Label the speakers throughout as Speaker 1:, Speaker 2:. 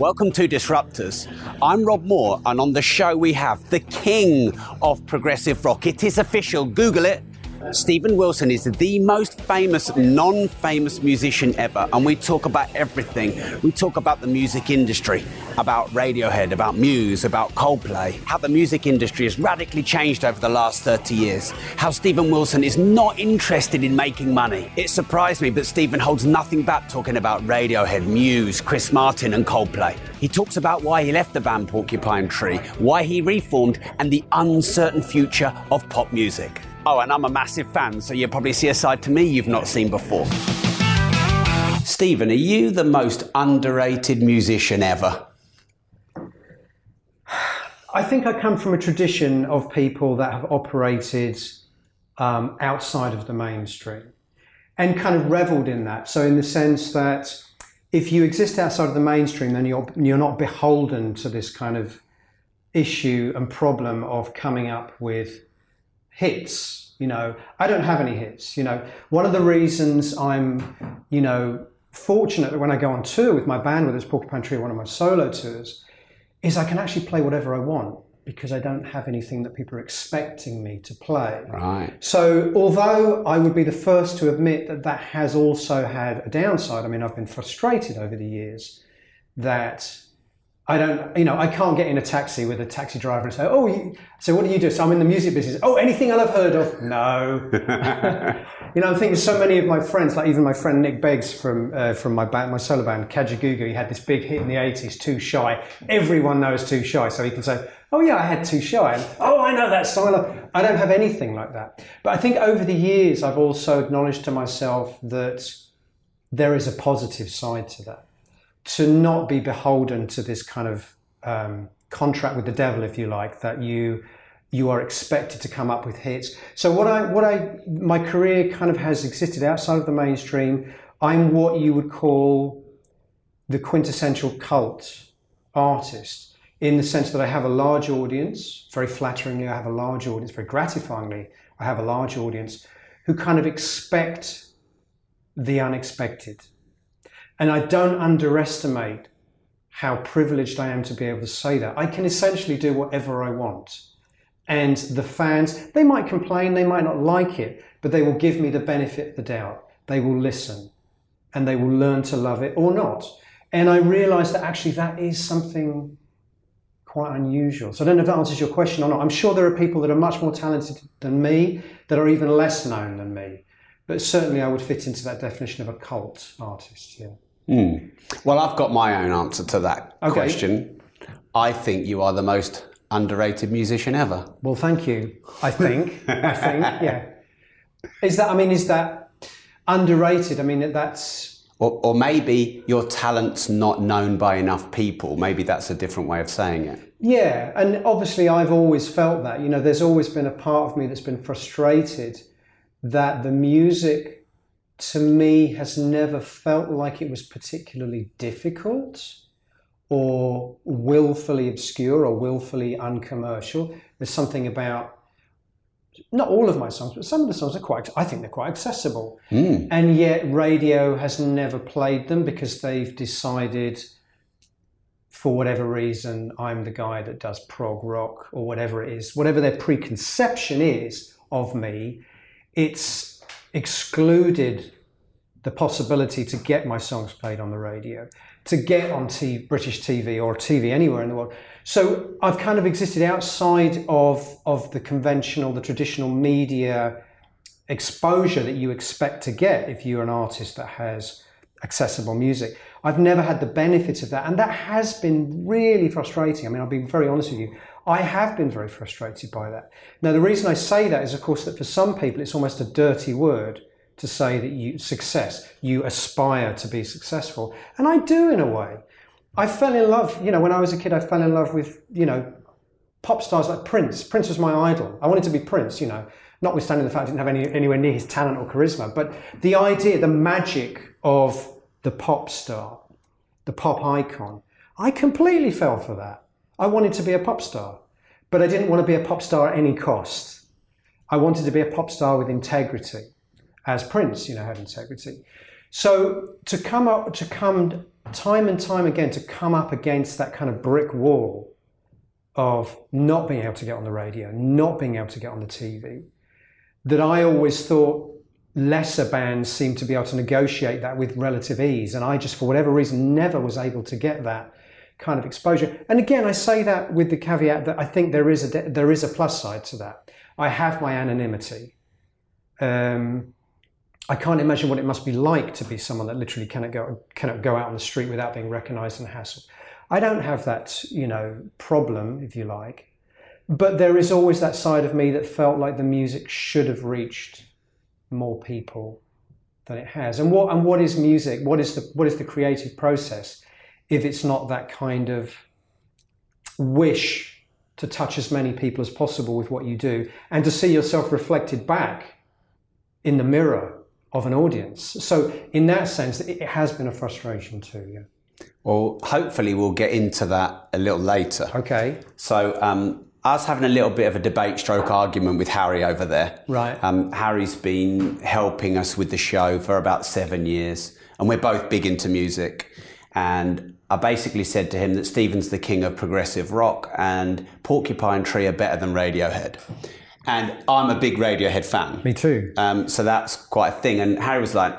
Speaker 1: Welcome to Disruptors. I'm Rob Moore, and on the show we have the king of progressive rock. It is official. Google it. Steven Wilson is the most famous non famous musician ever, and we talk about everything. We talk about the music industry, about Radiohead, about Muse, about Coldplay, how the music industry has radically changed over the last 30 years, how Steven Wilson is not interested in making money. It surprised me, but Steven holds nothing back talking about Radiohead, Muse, Chris Martin, and Coldplay. He talks about why he left the band Porcupine Tree, why he reformed, and the uncertain future of pop music. Oh, and I'm a massive fan, so you'll probably see a side to me you've not seen before. Steven, are you the most underrated musician ever?
Speaker 2: I think I come from a tradition of people that have operated um, outside of the mainstream and kind of reveled in that. So, in the sense that if you exist outside of the mainstream, then you're, you're not beholden to this kind of issue and problem of coming up with hits. You know, I don't have any hits. You know, one of the reasons I'm, you know, fortunate that when I go on tour with my band, whether it's Porcupine Tree or one of my solo tours, is I can actually play whatever I want because I don't have anything that people are expecting me to play.
Speaker 1: Right.
Speaker 2: So, although I would be the first to admit that that has also had a downside, I mean, I've been frustrated over the years that I don't, you know, I can't get in a taxi with a taxi driver and say, oh, you, so what do you do? So I'm in the music business. Oh, anything have heard of? No. you know, I'm thinking so many of my friends, like even my friend Nick Beggs from uh, from my band, my solo band, Kajagoogoo, he had this big hit in the 80s, Too Shy. Everyone knows Too Shy. So he can say, oh yeah, I had Too Shy. And, oh, I know that song. I don't have anything like that. But I think over the years, I've also acknowledged to myself that there is a positive side to that to not be beholden to this kind of um, contract with the devil, if you like, that you you are expected to come up with hits. So what I what I my career kind of has existed outside of the mainstream. I'm what you would call the quintessential cult artist in the sense that I have a large audience. Very flatteringly, I have a large audience. Very gratifyingly, I have a large audience who kind of expect the unexpected. And I don't underestimate how privileged I am to be able to say that. I can essentially do whatever I want. And the fans, they might complain, they might not like it, but they will give me the benefit of the doubt. They will listen and they will learn to love it or not. And I realize that actually that is something quite unusual. So I don't know if that answers your question or not. I'm sure there are people that are much more talented than me, that are even less known than me. But certainly I would fit into that definition of a cult artist, yeah.
Speaker 1: Mm. Well, I've got my own answer to that okay. question. I think you are the most underrated musician ever.
Speaker 2: Well, thank you. I think. I think. Yeah. Is that? I mean, is that underrated? I mean, that's.
Speaker 1: Or, or maybe your talent's not known by enough people. Maybe that's a different way of saying it.
Speaker 2: Yeah, and obviously I've always felt that. You know, there's always been a part of me that's been frustrated that the music to me has never felt like it was particularly difficult or willfully obscure or willfully uncommercial. There's something about not all of my songs, but some of the songs are quite, I think they're quite accessible. Mm. And yet radio has never played them because they've decided, for whatever reason, I'm the guy that does prog rock or whatever it is, whatever their preconception is of me, it's excluded the possibility to get my songs played on the radio, to get on British TV or TV anywhere in the world. So I've kind of existed outside of, of the conventional, the traditional media exposure that you expect to get if you're an artist that has accessible music. I've never had the benefit of that, and that has been really frustrating. I mean, I'll be very honest with you. I have been very frustrated by that. Now, the reason I say that is, of course, that for some people it's almost a dirty word to say that you success, you aspire to be successful, and I do in a way. I fell in love, you know, when I was a kid, I fell in love with, you know, pop stars like Prince. Prince was my idol. I wanted to be Prince, you know, notwithstanding the fact I didn't have any, anywhere near his talent or charisma. But the idea, the magic of the pop star, the pop icon, I completely fell for that. I wanted to be a pop star, but I didn't want to be a pop star at any cost. I wanted to be a pop star with integrity, as Prince, you know, had integrity. So to come up, to come time and time again, to come up against that kind of brick wall of not being able to get on the radio, not being able to get on the TV, that I always thought lesser bands seemed to be able to negotiate that with relative ease. And I just, for whatever reason, never was able to get that kind of exposure. And again, I say that with the caveat that I think there is a, there is a plus side to that. I have my anonymity. Um, I can't imagine what it must be like to be someone that literally cannot go, cannot go out on the street without being recognized and hassled. I don't have that, you know, problem, if you like. But there is always that side of me that felt like the music should have reached more people than it has. And what and what is music? What is the what is the creative process if it's not that kind of wish to touch as many people as possible with what you do and to see yourself reflected back in the mirror of an audience. So in that sense, it has been a frustration too. Yeah.
Speaker 1: Well, hopefully we'll get into that a little later.
Speaker 2: Okay.
Speaker 1: So, um, I was having a little bit of a debate stroke argument with Harry over there.
Speaker 2: Right.
Speaker 1: Um, Harry's been helping us with the show for about seven years, and we're both big into music. And I basically said to him that Steven's the king of progressive rock, and Porcupine Tree are better than Radiohead. And I'm a big Radiohead fan.
Speaker 2: Me too.
Speaker 1: Um, so that's quite a thing. And Harry was like,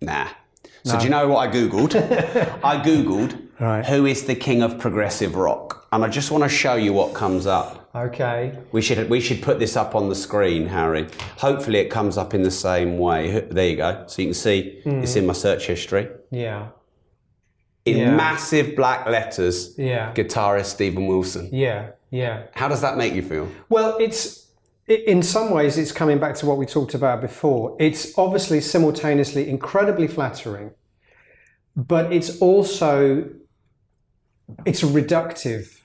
Speaker 1: nah. So do you know what I Googled? I Googled
Speaker 2: Right.
Speaker 1: who is the king of progressive rock? And I just want to show you what comes up.
Speaker 2: Okay.
Speaker 1: We should we should put this up on the screen, Harry. Hopefully it comes up in the same way. There you go. So you can see it's in my search history.
Speaker 2: Yeah.
Speaker 1: In
Speaker 2: Yeah.
Speaker 1: massive black letters,
Speaker 2: Yeah.
Speaker 1: guitarist Steven Wilson.
Speaker 2: Yeah. Yeah.
Speaker 1: How does that make you feel?
Speaker 2: Well, it's in some ways it's coming back to what we talked about before. It's obviously simultaneously incredibly flattering, but it's also it's a reductive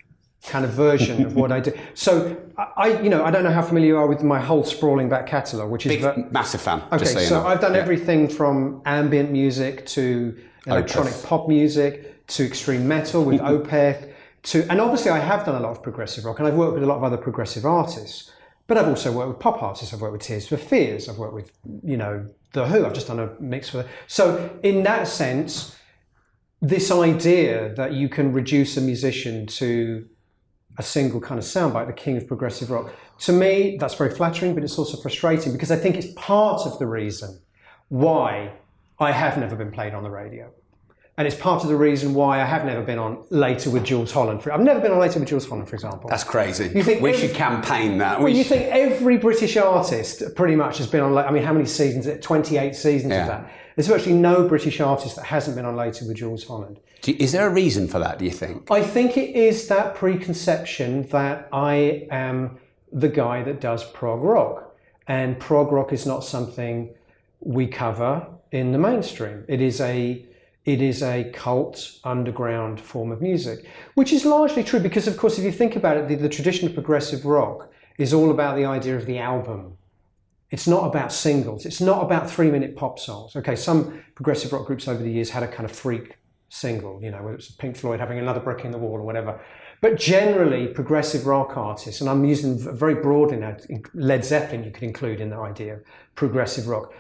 Speaker 2: kind of version of what I do. So I, you know, I don't know how familiar you are with my whole sprawling back catalogue, which is
Speaker 1: Big,
Speaker 2: ver-
Speaker 1: massive fan.
Speaker 2: Okay,
Speaker 1: just so
Speaker 2: so. I've done
Speaker 1: Yeah.
Speaker 2: everything from ambient music to electronic
Speaker 1: Opeth.
Speaker 2: pop music to extreme metal with mm-hmm. Opeth to, and obviously I have done a lot of progressive rock, and I've worked with a lot of other progressive artists. But I've also worked with pop artists. I've worked with Tears for Fears. I've worked with, you know, The Who. I've just done a mix for. So in that sense, this idea that you can reduce a musician to a single kind of soundbite, the king of progressive rock. To me, that's very flattering, but it's also frustrating because I think it's part of the reason why I have never been played on the radio. And it's part of the reason why I have never been on later with Jools Holland. For, I've never been on later with Jools Holland, for example.
Speaker 1: That's crazy.
Speaker 2: You think
Speaker 1: we
Speaker 2: if-
Speaker 1: should campaign that.
Speaker 2: well, you
Speaker 1: should-
Speaker 2: think every British artist pretty much has been on, I mean, how many seasons? 28 seasons
Speaker 1: Yeah.
Speaker 2: of that. There's virtually no British artist that hasn't been on later with Jools Holland.
Speaker 1: You- is there a reason for that? Do you think?
Speaker 2: I think it is that preconception that I am the guy that does prog rock. And prog rock is not something we cover in the mainstream. It is a it is a cult underground form of music, which is largely true because, of course, if you think about it, the, the tradition of progressive rock is all about the idea of the album. It's not about singles. It's not about three minute pop songs. Okay, some progressive rock groups over the years had a kind of freak single, you know, whether it's Pink Floyd having another brick in the wall or whatever. But generally, progressive rock artists, and I'm using very broadly now, Led Zeppelin you could include in the idea of progressive rock,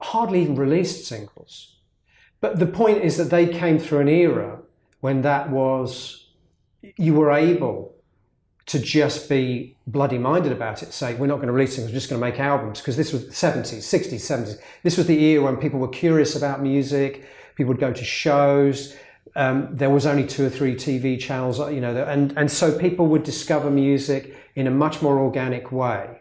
Speaker 2: hardly even released singles. But the point is that they came through an era when that was, you were able to just be bloody minded about it, say, we're not going to release singles, we're just going to make albums. Because this was the 70s, 60s, 70s. This was the era when people were curious about music, people would go to shows. Um, there was only two or three TV channels, you know, and, and so people would discover music in a much more organic way.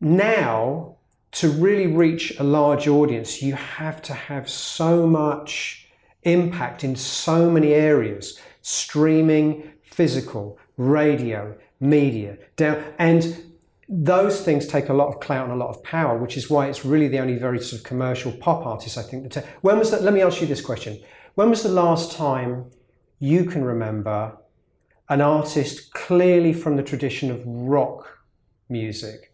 Speaker 2: Now, to really reach a large audience, you have to have so much impact in so many areas streaming, physical, radio, media, down, and those things take a lot of clout and a lot of power, which is why it's really the only very sort of commercial pop artist I think. That when was that? Let me ask you this question: When was the last time you can remember an artist clearly from the tradition of rock music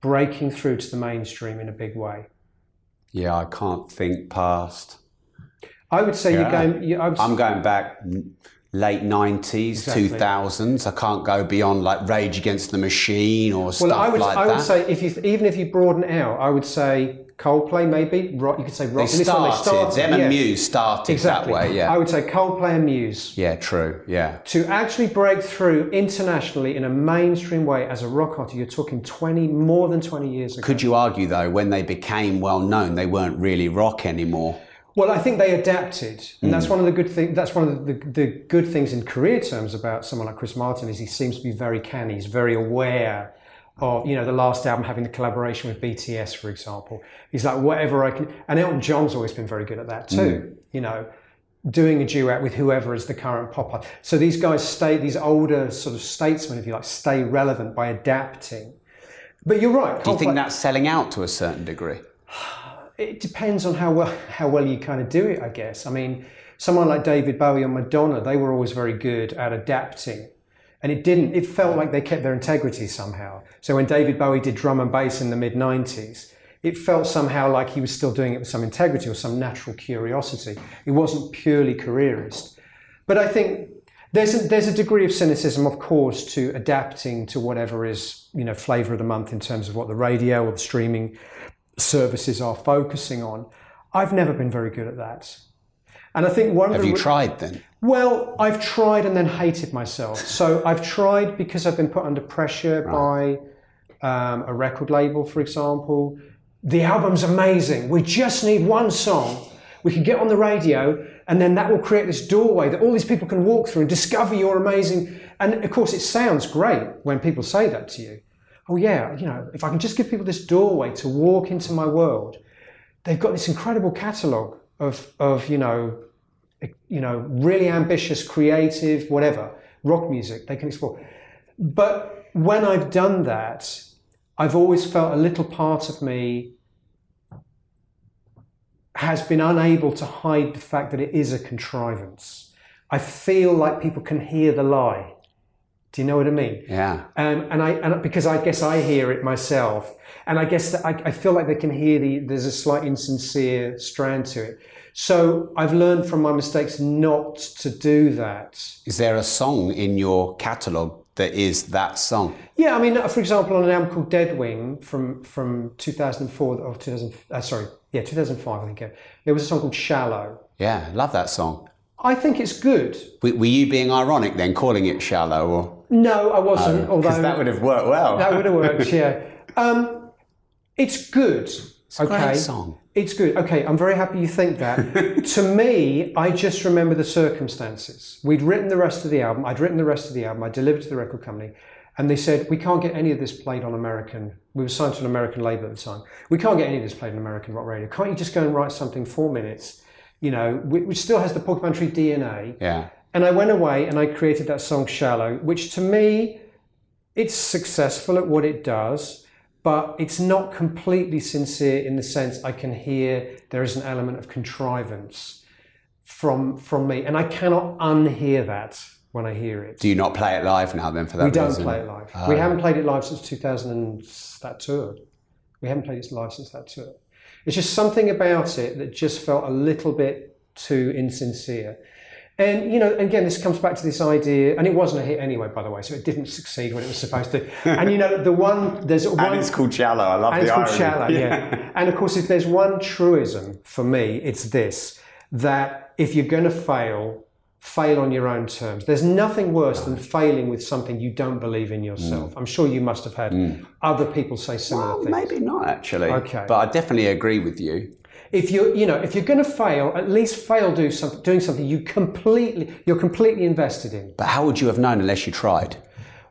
Speaker 2: breaking through to the mainstream in a big way?
Speaker 1: Yeah, I can't think past.
Speaker 2: I would say
Speaker 1: Yeah.
Speaker 2: you're going. You, I would,
Speaker 1: I'm going back late 90s,
Speaker 2: Exactly.
Speaker 1: 2000s. I can't go beyond like Rage Against the Machine or stuff like that.
Speaker 2: well, I would.
Speaker 1: like
Speaker 2: I would say if you even if you broaden out, I would say Coldplay maybe. Rock. You could say rock.
Speaker 1: they
Speaker 2: This one
Speaker 1: started, them and
Speaker 2: yeah.
Speaker 1: Muse started
Speaker 2: Exactly.
Speaker 1: that way, yeah.
Speaker 2: I would say Coldplay and Muse.
Speaker 1: yeah, true, yeah.
Speaker 2: to actually break through internationally in a mainstream way as a rock artist, you're talking 20, more than 20 years ago.
Speaker 1: Could you argue though, when they became well known, they weren't really rock anymore?
Speaker 2: Well, I think they adapted, and that's mm. one of the good things. That's one of the, the, the good things in career terms about someone like Chris Martin is he seems to be very canny. He's very aware of you know the last album having the collaboration with BTS, for example. He's like whatever I can, and Elton John's always been very good at that too. Mm. You know, doing a duet with whoever is the current pop art. So these guys stay, these older sort of statesmen, if you like, stay relevant by adapting. But you're right.
Speaker 1: Do you think that's selling out to a certain degree?
Speaker 2: it depends on how well how well you kind of do it, I guess. I mean, someone like David Bowie or Madonna, they were always very good at adapting. And it didn't, it felt like they kept their integrity somehow. So when David Bowie did drum and bass in the mid 90s, it felt somehow like he was still doing it with some integrity or some natural curiosity. It wasn't purely careerist. But I think there's a, there's a degree of cynicism, of course, to adapting to whatever is, you know, flavour of the month in terms of what the radio or the streaming services are focusing on. I've never been very good at that. And I think one
Speaker 1: Have
Speaker 2: of the
Speaker 1: you tried then?
Speaker 2: well, I've tried and then hated myself. So I've tried because I've been put under pressure by um, a record label, for example. The album's amazing. We just need one song. We can get on the radio, and then that will create this doorway that all these people can walk through and discover your amazing. And of course, it sounds great when people say that to you. Oh, yeah, you know, if I can just give people this doorway to walk into my world, they've got this incredible catalogue of, of you know, you know, really ambitious, creative, whatever, rock music they can explore. But when I've done that, I've always felt a little part of me has been unable to hide the fact that it is a contrivance. I feel like people can hear the lie. Do you know what I mean?
Speaker 1: Yeah.
Speaker 2: Um, and I and because I guess I hear it myself, and I guess that I, I feel like they can hear the there's a slight insincere strand to it. So I've learned from my mistakes not to do that.
Speaker 1: Is there a song in your catalogue that is that song?
Speaker 2: Yeah, I mean, for example, on an album called Deadwing from from 2004 or 2000, uh, sorry, yeah, 2005, I think. yeah, There was a song called Shallow.
Speaker 1: Yeah, love that song.
Speaker 2: I think it's good.
Speaker 1: W- Were you being ironic then, calling it shallow, or
Speaker 2: No, I wasn't. although
Speaker 1: that would have worked well?
Speaker 2: that would have worked. Yeah, um, it's good.
Speaker 1: It's a great song.
Speaker 2: It's good. Okay, I'm very happy you think that. to me, I just remember the circumstances. We'd written the rest of the album. I'd written the rest of the album. I delivered to the record company, and they said we can't get any of this played on American. We were signed to an American label at the time. We can't get any of this played on American rock radio. Can't you just go and write something four minutes? You know, which still has the Porcupine Tree DNA.
Speaker 1: Yeah.
Speaker 2: And I went away and I created that song Shallow, which to me, it's successful at what it does, but it's not completely sincere in the sense I can hear there is an element of contrivance from from me. And I cannot unhear that when I hear it.
Speaker 1: Do you not play it live now then for that
Speaker 2: we don't
Speaker 1: reason?
Speaker 2: play it live. Ah. we haven't played it live since 2000 and that tour. We haven't played it live since that tour. It's just something about it that just felt a little bit too insincere. And you know, again, this comes back to this idea, and it wasn't a hit anyway, by the way, so it didn't succeed when it was supposed to. and you know, the one there's one
Speaker 1: And it's called shallow. I love
Speaker 2: and
Speaker 1: the
Speaker 2: it's called shallow, yeah. and of course, if there's one truism for me, it's this: that if you're going to fail, fail on your own terms. There's nothing worse than failing with something you don't believe in yourself. Mm. I'm sure you must have had mm. other people say similar
Speaker 1: Well,
Speaker 2: things.
Speaker 1: maybe not actually.
Speaker 2: Okay.
Speaker 1: But I definitely agree with you.
Speaker 2: If you you know if you're going to fail, at least fail do something, doing something you completely you're completely invested in.
Speaker 1: But how would you have known unless you tried?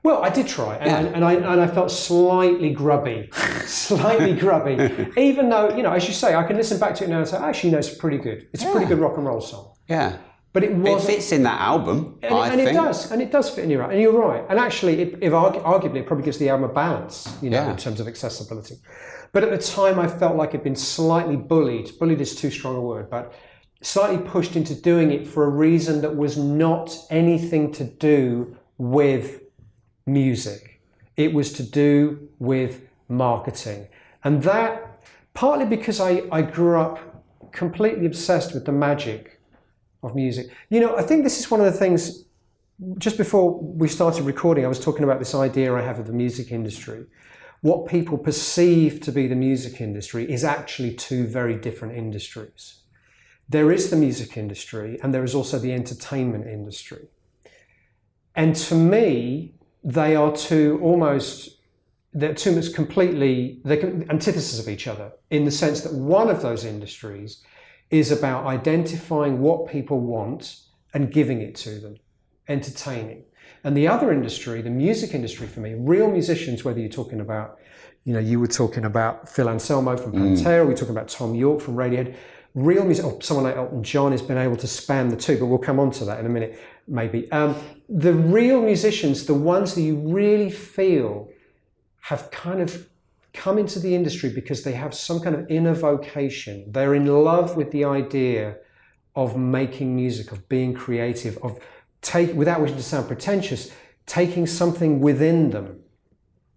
Speaker 2: Well, I did try, and, I, and, I, and I felt slightly grubby, slightly grubby. Even though, you know, as you say, I can listen back to it now and say, actually, no, it's pretty good. It's a pretty good rock and roll song.
Speaker 1: Yeah.
Speaker 2: But it
Speaker 1: It fits in that album,
Speaker 2: and,
Speaker 1: I
Speaker 2: and
Speaker 1: think.
Speaker 2: it does, and it does fit in your and you're right. And actually, it, if argu- arguably, it probably gives the album a balance, you know,
Speaker 1: Yeah.
Speaker 2: in terms of accessibility. But at the time, I felt like I'd been slightly bullied. Bullied is too strong a word, but slightly pushed into doing it for a reason that was not anything to do with music. It was to do with marketing, and that partly because I, I grew up completely obsessed with the magic of music. You know, I think this is one of the things. Just before we started recording, I was talking about this idea I have of the music industry. What people perceive to be the music industry is actually two very different industries. There is the music industry, and there is also the entertainment industry. And to me, they are two almost they're two much completely they're antithesis of each other in the sense that one of those industries is about identifying what people want and giving it to them, entertaining. And the other industry, the music industry for me, real musicians, whether you're talking about, you know, you were talking about Phil Anselmo from Pantera, we're talking about Thom Yorke from Radiohead, real music, or someone like Elton John has been able to span the two, but we'll come on to that in a minute, maybe. Um, the real musicians, the ones that you really feel have kind of come into the industry because they have some kind of inner vocation. They're in love with the idea of making music, of being creative, of take without wishing to sound pretentious, taking something within them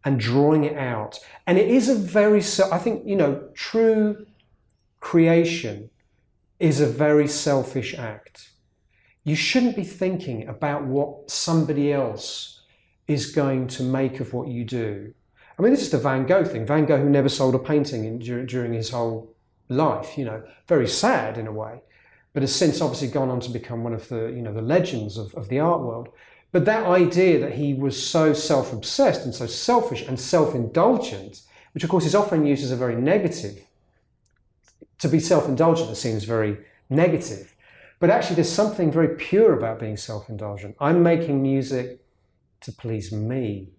Speaker 2: and drawing it out. And it is a very I think, you know, true creation is a very selfish act. You shouldn't be thinking about what somebody else is going to make of what you do. I mean, this is the Van Gogh thing. Van Gogh, who never sold a painting in, during his whole life, you know, very sad in a way, but has since obviously gone on to become one of the, you know, the legends of, of the art world. But that idea that he was so self-obsessed and so selfish and self-indulgent, which of course is often used as a very negative, to be self-indulgent seen very negative. But actually, there's something very pure about being self-indulgent. I'm making music to please me,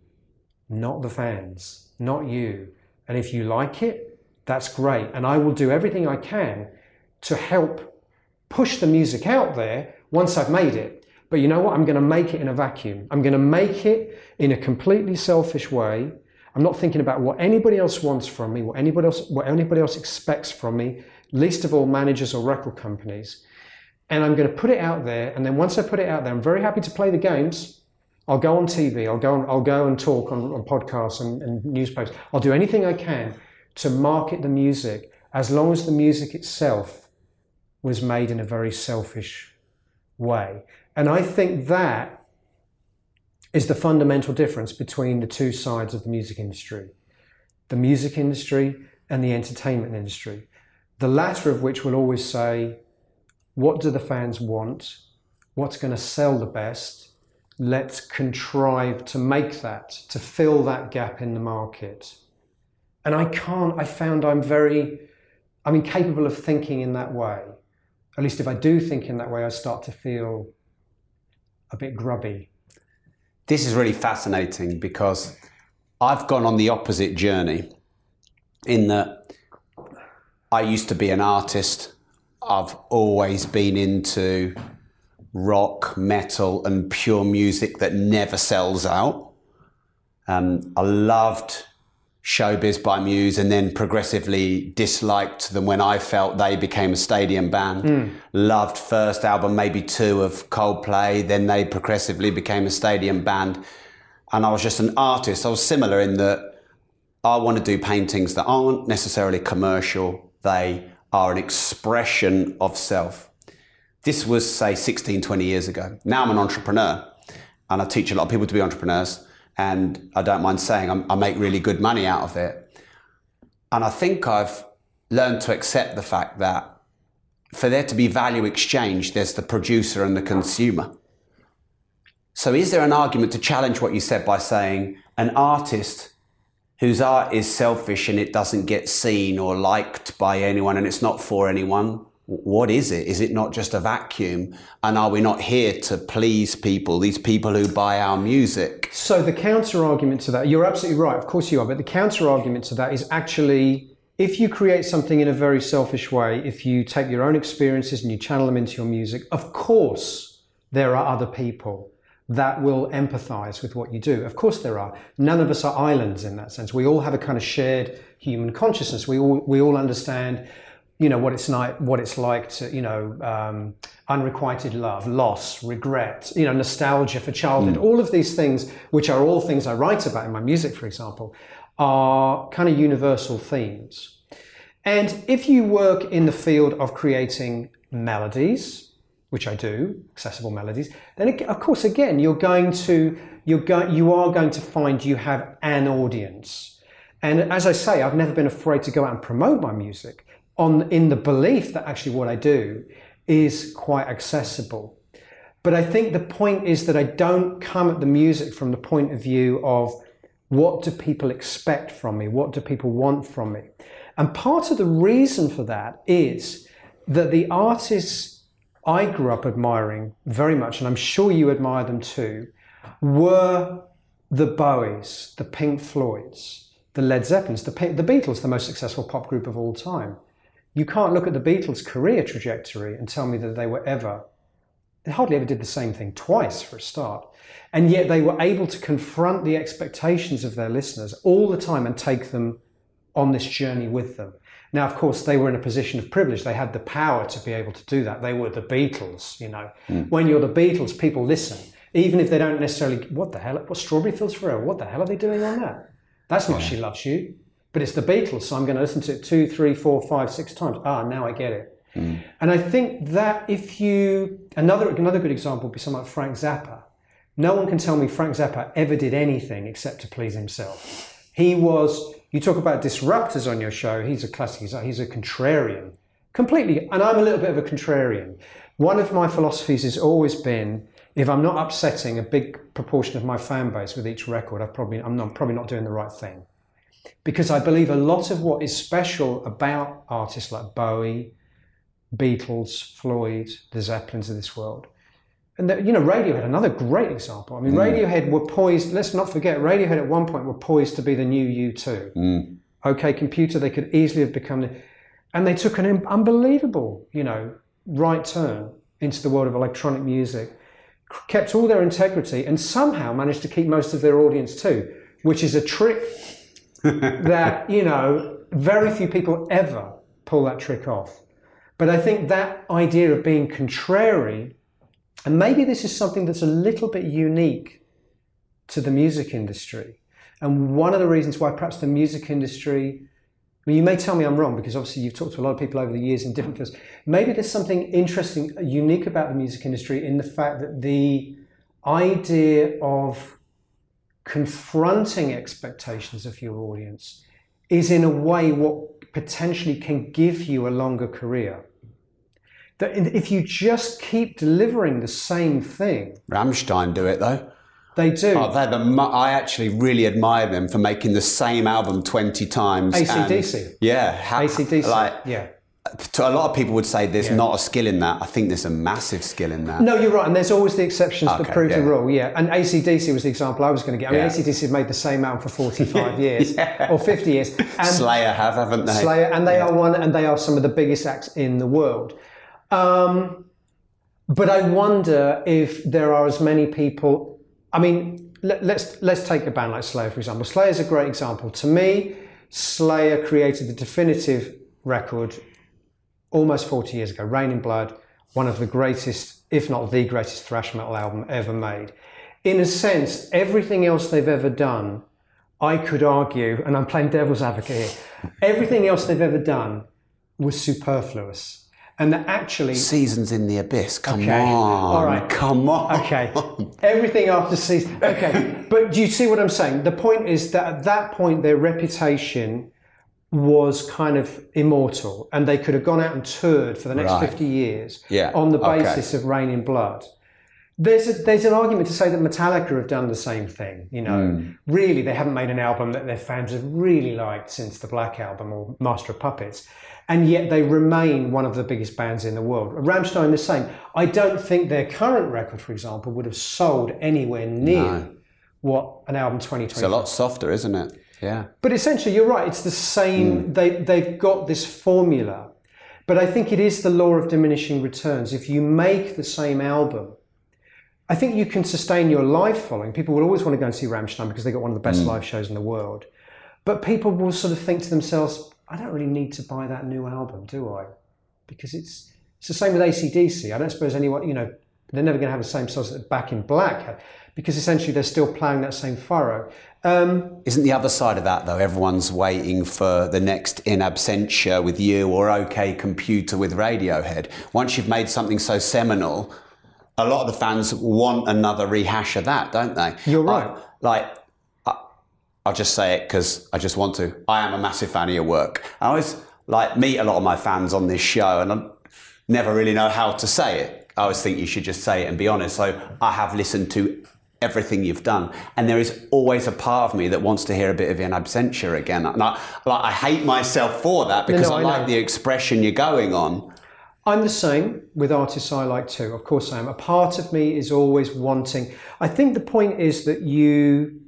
Speaker 2: not the fans, not you. And if you like it, that's great. And I will do everything I can to help push the music out there once I've made it. But you know what? I'm going to make it in a vacuum. I'm going to make it in a completely selfish way. I'm not thinking about what anybody else wants from me, what anybody else, what anybody else expects from me, least of all managers or record companies. And I'm going to put it out there. And then once I put it out there, I'm very happy to play the games. I'll go on TV. I'll go. On, I'll go and talk on, on podcasts and, and newspapers. I'll do anything I can to market the music, as long as the music itself was made in a very selfish way. And I think that is the fundamental difference between the two sides of the music industry the music industry and the entertainment industry. The latter of which will always say, What do the fans want? What's going to sell the best? Let's contrive to make that, to fill that gap in the market. And I can't, I found I'm very, I'm incapable of thinking in that way. At least if I do think in that way, I start to feel a bit grubby.
Speaker 1: This is really fascinating because I've gone on the opposite journey in that I used to be an artist. I've always been into rock, metal, and pure music that never sells out. Um, I loved Showbiz by Muse and then progressively disliked them when I felt they became a stadium band. Hmm. Loved first album, maybe two of Coldplay, then they progressively became a stadium band. And I was just an artist. I was similar in that I want to do paintings that aren't necessarily commercial, they are an expression of self. This was, say, 16, 20 years ago. Now I'm an entrepreneur and I teach a lot of people to be entrepreneurs. And I don't mind saying I'm, I make really good money out of it. And I think I've learned to accept the fact that for there to be value exchange, there's the producer and the consumer. So, is there an argument to challenge what you said by saying an artist whose art is selfish and it doesn't get seen or liked by anyone and it's not for anyone what is it? Is it not just a vacuum? And are we not here to please people, these people who buy our music?
Speaker 2: So the counter argument to that, you're absolutely right, of course you are, but the counter argument to that is actually if you create something in a very selfish way, if you take your own experiences and you channel them into your music, of course there are other people that will empathize with what you do. Of course there are. None of us are islands in that sense. We all have a kind of shared human consciousness. We all, we all understand you know what it's like what it's like to you know um, unrequited love loss regret you know nostalgia for childhood. Mm. all of these things which are all things i write about in my music for example are kind of universal themes. And if you work in the field of creating melodies which i do accessible melodies then it, of course again you're going to you're going you are going to find you have an audience. And as i say i've never been afraid to go out and promote my music on in the belief that actually what I do is quite accessible. But I think the point is that I don't come at the music from the point of view of what do people expect from me? What do people want from me? And part of the reason for that is that the artists I grew up admiring very much, and I'm sure you admire them too, were the Bowies, the Pink Floyds, the Led Zeppelins, the, the Beatles, the most successful pop group of all time. You can't look at the Beatles' career trajectory and tell me that they were ever, they hardly ever did the same thing twice for a start. And yet they were able to confront the expectations of their listeners all the time and take them on this journey with them. Now, of course, they were in a position of privilege. They had the power to be able to do that. They were the Beatles, you know. Mm. When you're the Beatles, people listen, even if they don't necessarily, what the hell, what Strawberry Fields Forever, what the hell are they doing on that? That's not yeah. She Loves You but it's the Beatles, so I'm going to listen to it two, three, four, five, six times. Ah, now I get it. Mm. And I think that if you another another good example would be someone like Frank Zappa. No one can tell me Frank Zappa ever did anything except to please himself. He was. You talk about disruptors on your show. He's a classic. He's a, he's a contrarian, completely. And I'm a little bit of a contrarian. One of my philosophies has always been if I'm not upsetting a big proportion of my fan base with each record, I've probably I'm not probably not doing the right thing because I believe a lot of what is special about artists like Bowie, Beatles, Floyd, the Zeppelins of this world, and that, you know, Radiohead, another great example. I mean, mm. Radiohead were poised. Let's not forget, Radiohead at one point were poised to be the new U2. Mm. OK Computer, they could easily have become the, and they took an unbelievable, you know, right turn into the world of electronic music, kept all their integrity, and somehow managed to keep most of their audience too, which is a trick that, you know, very few people ever pull that trick off. But I think that idea of being contrary, and maybe this is something that's a little bit unique to the music industry. And one of the reasons why perhaps the music industry, mean, you may tell me I'm wrong because obviously you've talked to a lot of people over the years in different fields. Maybe there's something interesting, unique about the music industry in the fact that the idea of confronting expectations of your audience is in a way what potentially can give you a longer career. That if you just keep delivering the same thing.
Speaker 1: Rammstein do it though.
Speaker 2: They do.
Speaker 1: Oh, they're the, I actually really admire them for making the same album 20 times.
Speaker 2: ACDC.
Speaker 1: And, yeah.
Speaker 2: ACDC. Like, yeah
Speaker 1: a lot of people would say there's yeah. not a skill in that. I think there's a massive skill in that.
Speaker 2: No, you're right, and there's always the exceptions okay, that prove yeah. the rule. Yeah, and ACDC was the example I was going to get. I mean, yeah. ACDC have made the same album for 45 years or 50 years.
Speaker 1: And Slayer have, haven't they?
Speaker 2: Slayer, and they are one, and they are some of the biggest acts in the world. Um, but I wonder if there are as many people. I mean, let, let's let's take a band like Slayer for example. Slayer is a great example. To me, Slayer created the definitive record almost 40 years ago, Reign in Blood, one of the greatest, if not the greatest thrash metal album ever made. In a sense, everything else they've ever done, I could argue, and I'm playing devil's advocate here, everything else they've ever done was superfluous. And that actually.
Speaker 1: Seasons in the Abyss, come okay. on. All right. Come on.
Speaker 2: Okay. Everything after season. Okay. but do you see what I'm saying? The point is that at that point, their reputation was kind of immortal and they could have gone out and toured for the next right. 50 years
Speaker 1: yeah.
Speaker 2: on the basis okay. of Reign in Blood. there's a, there's an argument to say that Metallica have done the same thing. You know,
Speaker 1: Hmm.
Speaker 2: really, they haven't made an album that their fans have really liked since the Black Album or Master of Puppets, and yet they remain one of the biggest bands in the world. Rammstein the same. I don't think their current record, for example, would have sold anywhere near
Speaker 1: No.
Speaker 2: what an album 2020.
Speaker 1: It's a lot softer, isn't it? Yeah.
Speaker 2: But essentially, you're right. It's the same. Mm. They they've got this formula, but I think it is the law of diminishing returns. If you make the same album, I think you can sustain your live following. People will always want to go and see Rammstein because they got one of the best mm. live shows in the world. But people will sort of think to themselves, "I don't really need to buy that new album, do I?" Because it's it's the same with ACDC. I don't suppose anyone, you know, they're never going to have the same songs that Back in Black had, because essentially they're still playing that same furrow. Um,
Speaker 1: Isn't the other side of that though? Everyone's waiting for the next in absentia with you or OK Computer with Radiohead. Once you've made something so seminal, a lot of the fans want another rehash of that, don't they?
Speaker 2: You're right.
Speaker 1: I- like, I, I'll just say it because I just want to. I am a massive fan of your work. I always like meet a lot of my fans on this show, and I never really know how to say it. I always think you should just say it and be honest. So I have listened to everything you've done, and there is always a part of me that wants to hear a bit of in absentia again. And I, like, I hate myself for that because
Speaker 2: no,
Speaker 1: I,
Speaker 2: I
Speaker 1: like the expression you're going on.
Speaker 2: I'm the same with artists I like too. Of course, I am. A part of me is always wanting. I think the point is that you,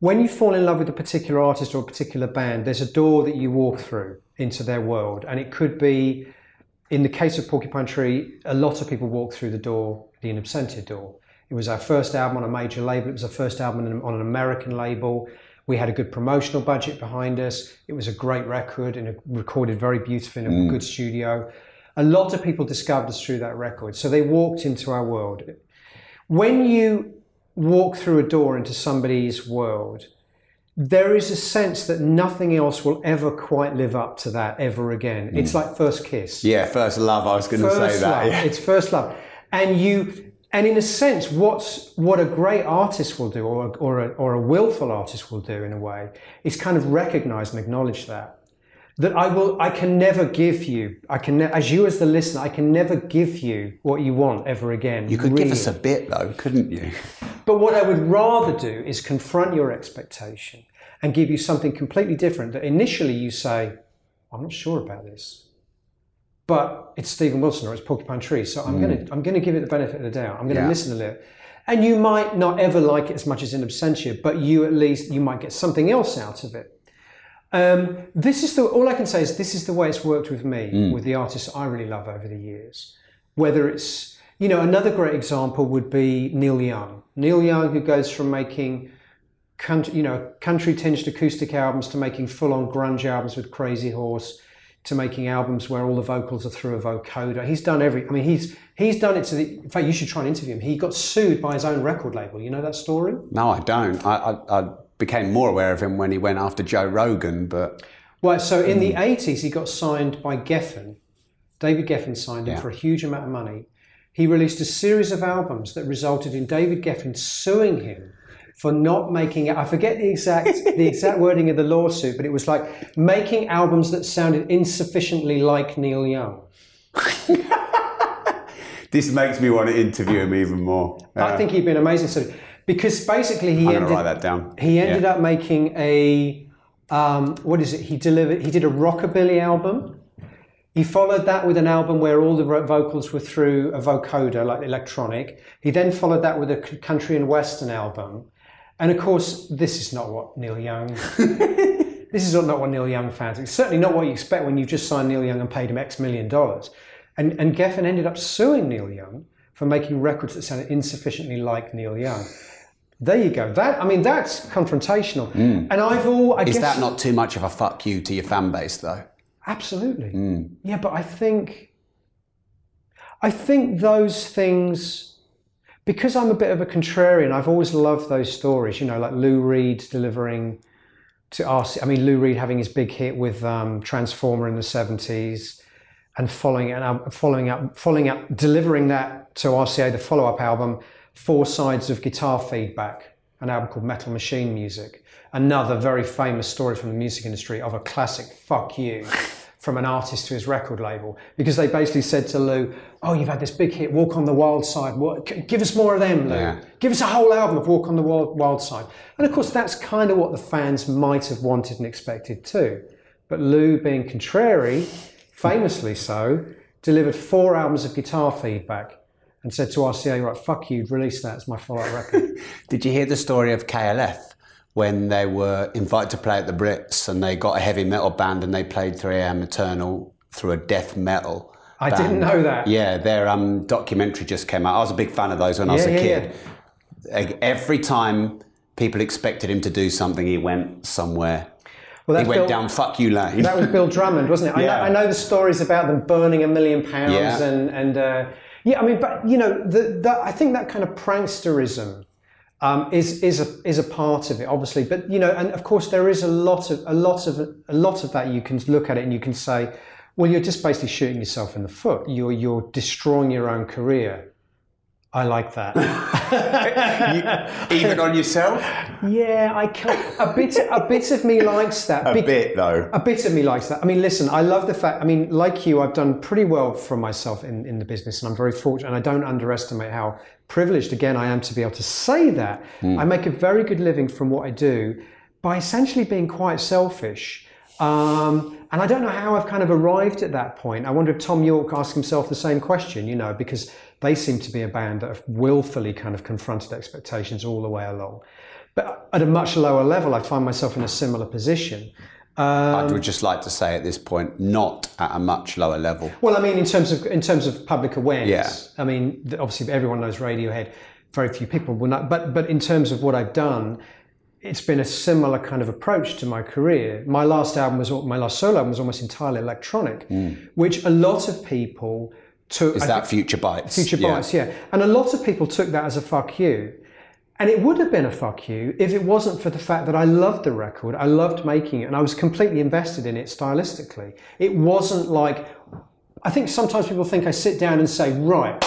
Speaker 2: when you fall in love with a particular artist or a particular band, there's a door that you walk through into their world. And it could be, in the case of Porcupine Tree, a lot of people walk through the door, the In Absentia door. It was our first album on a major label. It was our first album on an- American label. We had a good promotional budget behind us. It was a great record and it recorded very beautifully in a mm. good studio. A lot of people discovered us through that record. So they walked into our world. When you walk through a door into somebody's world, there is a sense that nothing else will ever quite live up to that ever again. It's mm. like first kiss
Speaker 1: Yeah, first love. I was going to say that. Yeah.
Speaker 2: It's first love, and you, and in a sense, what's what a great artist will do, or a, or a, or a willful artist will do, in a way, is kind of recognise and acknowledge that. That I will, I can never give you, I can, ne- as you as the listener, I can never give you what you want ever again.
Speaker 1: You could give us a bit though, couldn't you?
Speaker 2: But what I would rather do is confront your expectation and give you something completely different that initially you say, I'm not sure about this. But it's Steven Wilson or it's Porcupine Tree, so I'm gonna I'm gonna give it the benefit of the doubt. I'm gonna
Speaker 1: Yeah.
Speaker 2: listen to it. And you might not ever like it as much as in absentia, but you at least you might get something else out of it. Um, this is the all I can say is this is the way it's worked with me with the artists I really love over the years. Whether it's you know another great example would be Neil Young. Neil Young who goes from making country, you know country tinged acoustic albums to making full on grunge albums with Crazy Horse to making albums where all the vocals are through a vocoder. He's done every. I mean, he's he's done it to the. In fact, you should try and interview him. He got sued by his own record label. You know that story?
Speaker 1: No, I don't. I, I, I became more aware of him when he went after Joe Rogan, but
Speaker 2: Well, so in the hmm. 80s, he got signed by Geffen. David Geffen signed him
Speaker 1: Yeah.
Speaker 2: for a huge amount of money. He released a series of albums that resulted in David Geffen suing him for not making it. I forget the exact the exact wording of the lawsuit, but it was like making albums that sounded insufficiently like Neil Young.
Speaker 1: this makes me want to interview him even more.
Speaker 2: I think he'd been amazing. So, because basically he
Speaker 1: I'm
Speaker 2: ended
Speaker 1: write that down.
Speaker 2: He ended
Speaker 1: Yeah.
Speaker 2: up making a um, what is it? He delivered. He did a rockabilly album. He followed that with an album where all the vocals were through a vocoder, like electronic. He then followed that with a country and western album. And of course, this is not what Neil Young. this is not what Neil Young fans. It's certainly not what you expect when you just signed Neil Young and paid him X million dollars. And and Geffen ended up suing Neil Young for making records that sounded insufficiently like Neil Young. There you go. That I mean, that's confrontational. Mm. And I've all. I
Speaker 1: Is
Speaker 2: guess,
Speaker 1: that not too much of a fuck you to your fan base, though?
Speaker 2: Absolutely. Mm. Yeah, but I think I think those things because I'm a bit of a contrarian, I've always loved those stories, you know, like Lou Reed delivering to RC I mean Lou Reed having his big hit with um, Transformer in the 70s and following up following up following up delivering that to RCA the follow-up album Four Sides of Guitar Feedback, an album called Metal Machine Music. Another very famous story from the music industry of a classic fuck you from an artist to his record label because they basically said to Lou, "Oh, you've had this big hit, Walk on the Wild Side. What, give us more of them, Lou.
Speaker 1: Yeah.
Speaker 2: Give us a whole album of Walk on the Wild, Wild Side." And of course, that's kind of what the fans might have wanted and expected too. But Lou, being contrary, famously so, delivered four albums of guitar feedback and said to RCA, "Right, fuck you, release that as my follow-up record."
Speaker 1: Did you hear the story of KLF when they were invited to play at the Brits and they got a heavy metal band and they played 3am Eternal through a death metal?
Speaker 2: I
Speaker 1: band?
Speaker 2: didn't know that.
Speaker 1: Yeah, their um, documentary just came out. I was a big fan of those when I was a
Speaker 2: yeah,
Speaker 1: kid. Like, Every time people expected him to do something, he went somewhere.
Speaker 2: Well,
Speaker 1: He went
Speaker 2: Bill-
Speaker 1: down fuck you lane.
Speaker 2: That was Bill Drummond, wasn't it? I,
Speaker 1: Yeah.
Speaker 2: know, I know the stories about them burning a million pounds
Speaker 1: Yeah.
Speaker 2: and and uh, yeah. I mean, but you know, the, the, I think that kind of pranksterism um, is is a is a part of it, obviously. But you know, and of course, there is a lot of a lot of a lot of that. You can look at it and you can say, well, you're just basically shooting yourself in the foot. You're you're destroying your own career. I like that.
Speaker 1: Even on yourself?
Speaker 2: yeah, I can A bit a bit of me likes that.
Speaker 1: A
Speaker 2: Be-
Speaker 1: bit, though.
Speaker 2: a bit of me likes that. I mean, listen, I love the fact. I mean, like you, I've done pretty well for myself in, in the business, and I'm very fortunate. And I don't underestimate how privileged, again, I am to be able to say that. I make a very good living from what I do by essentially being quite selfish. Um, and I don't know how I've kind of arrived at that point. I wonder if Thom Yorke asked himself the same question, you know, because they seem to be a band that have willfully kind of confronted expectations all the way along. But at a much lower level, I find myself in a similar position.
Speaker 1: I would um, just like to say at this point, not at a much lower level.
Speaker 2: Well, I mean, in terms of in terms of public awareness,
Speaker 1: Yeah.
Speaker 2: I mean, obviously everyone knows Radiohead. Very few people will know, but but in terms of what I've done, it's been a similar kind of approach to my career. My last album was my last solo album was almost entirely electronic, hmm. which a lot of people took.
Speaker 1: Is
Speaker 2: I
Speaker 1: that Future Bites?
Speaker 2: Future
Speaker 1: Yeah.
Speaker 2: Bites, yeah. And a lot of people took that as a fuck you. And it would have been a fuck you if it wasn't for the fact that I loved the record, I loved making it, and I was completely invested in it stylistically. It wasn't like, I think sometimes people think I sit down and say, right,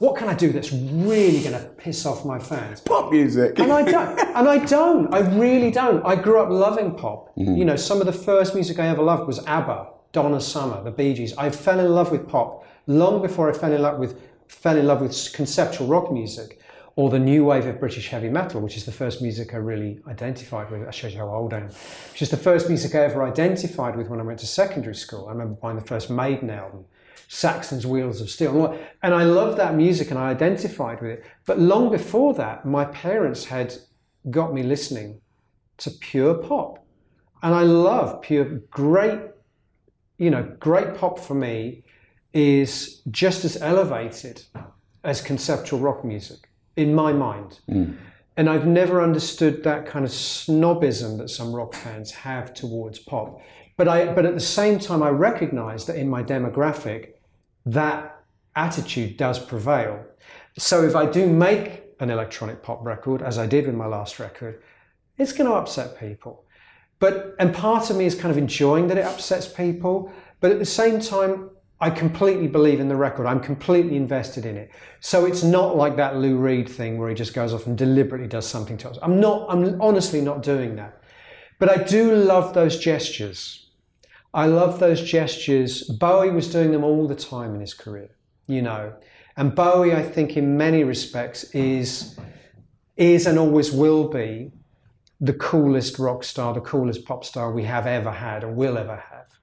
Speaker 2: what can I do that's really going to piss off my fans?
Speaker 1: Pop music.
Speaker 2: And I don't. And I don't. I really don't. I grew up loving pop. Mm-hmm. You know, some of the first music I ever loved was ABBA, Donna Summer, the Bee Gees. I fell in love with pop long before I fell in love with fell in love with conceptual rock music or the new wave of British heavy metal, which is the first music I really identified with. That shows you how old I am. Which is the first music I ever identified with when I went to secondary school. I remember buying the first Maiden album. Saxon's Wheels of Steel. And I loved that music and I identified with it. But long before that, my parents had got me listening to pure pop. And I love pure, great, you know, great pop for me is just as elevated as conceptual rock music in my mind. Hmm. And I've never understood that kind of snobism that some rock fans have towards pop. But I but at the same time I recognize that in my demographic that attitude does prevail. So if I do make an electronic pop record as I did with my last record, it's going to upset people. But and part of me is kind of enjoying that it upsets people, but at the same time I completely believe in the record. I'm completely invested in it. So it's not like that Lou Reed thing where he just goes off and deliberately does something to us. I'm not, I'm honestly not doing that. But I do love those gestures. I love those gestures. Bowie was doing them all the time in his career, you know. And Bowie, I think, in many respects, is is and always will be the coolest rock star, the coolest pop star we have ever had or will ever have.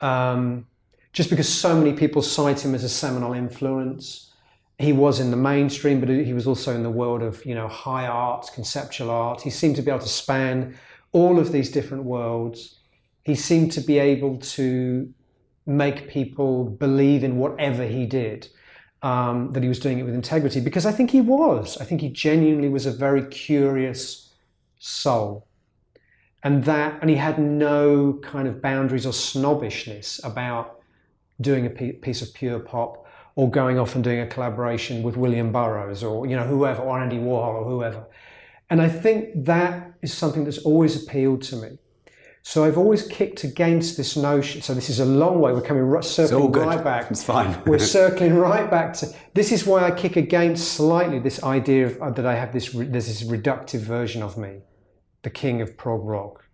Speaker 2: Um, just because so many people cite him as a seminal influence. He was in the mainstream, but he was also in the world of you know high art, conceptual art. He seemed to be able to span all of these different worlds. He seemed to be able to make people believe in whatever he did. Um, that he was doing it with integrity because I think he was. I think he genuinely was a very curious soul and that and he had no kind of boundaries or snobbishness about doing a piece of pure pop or going off and doing a collaboration with William Burroughs or you know whoever or Andy Warhol or whoever and I think that is something that's always appealed to me so I've always kicked against this notion so this is a long way we're coming right,
Speaker 1: all
Speaker 2: circling
Speaker 1: good.
Speaker 2: right back
Speaker 1: It's fine.
Speaker 2: we're circling right back to this is why I kick against slightly this idea of uh, that I have this re- there's this reductive version of me the king of prog rock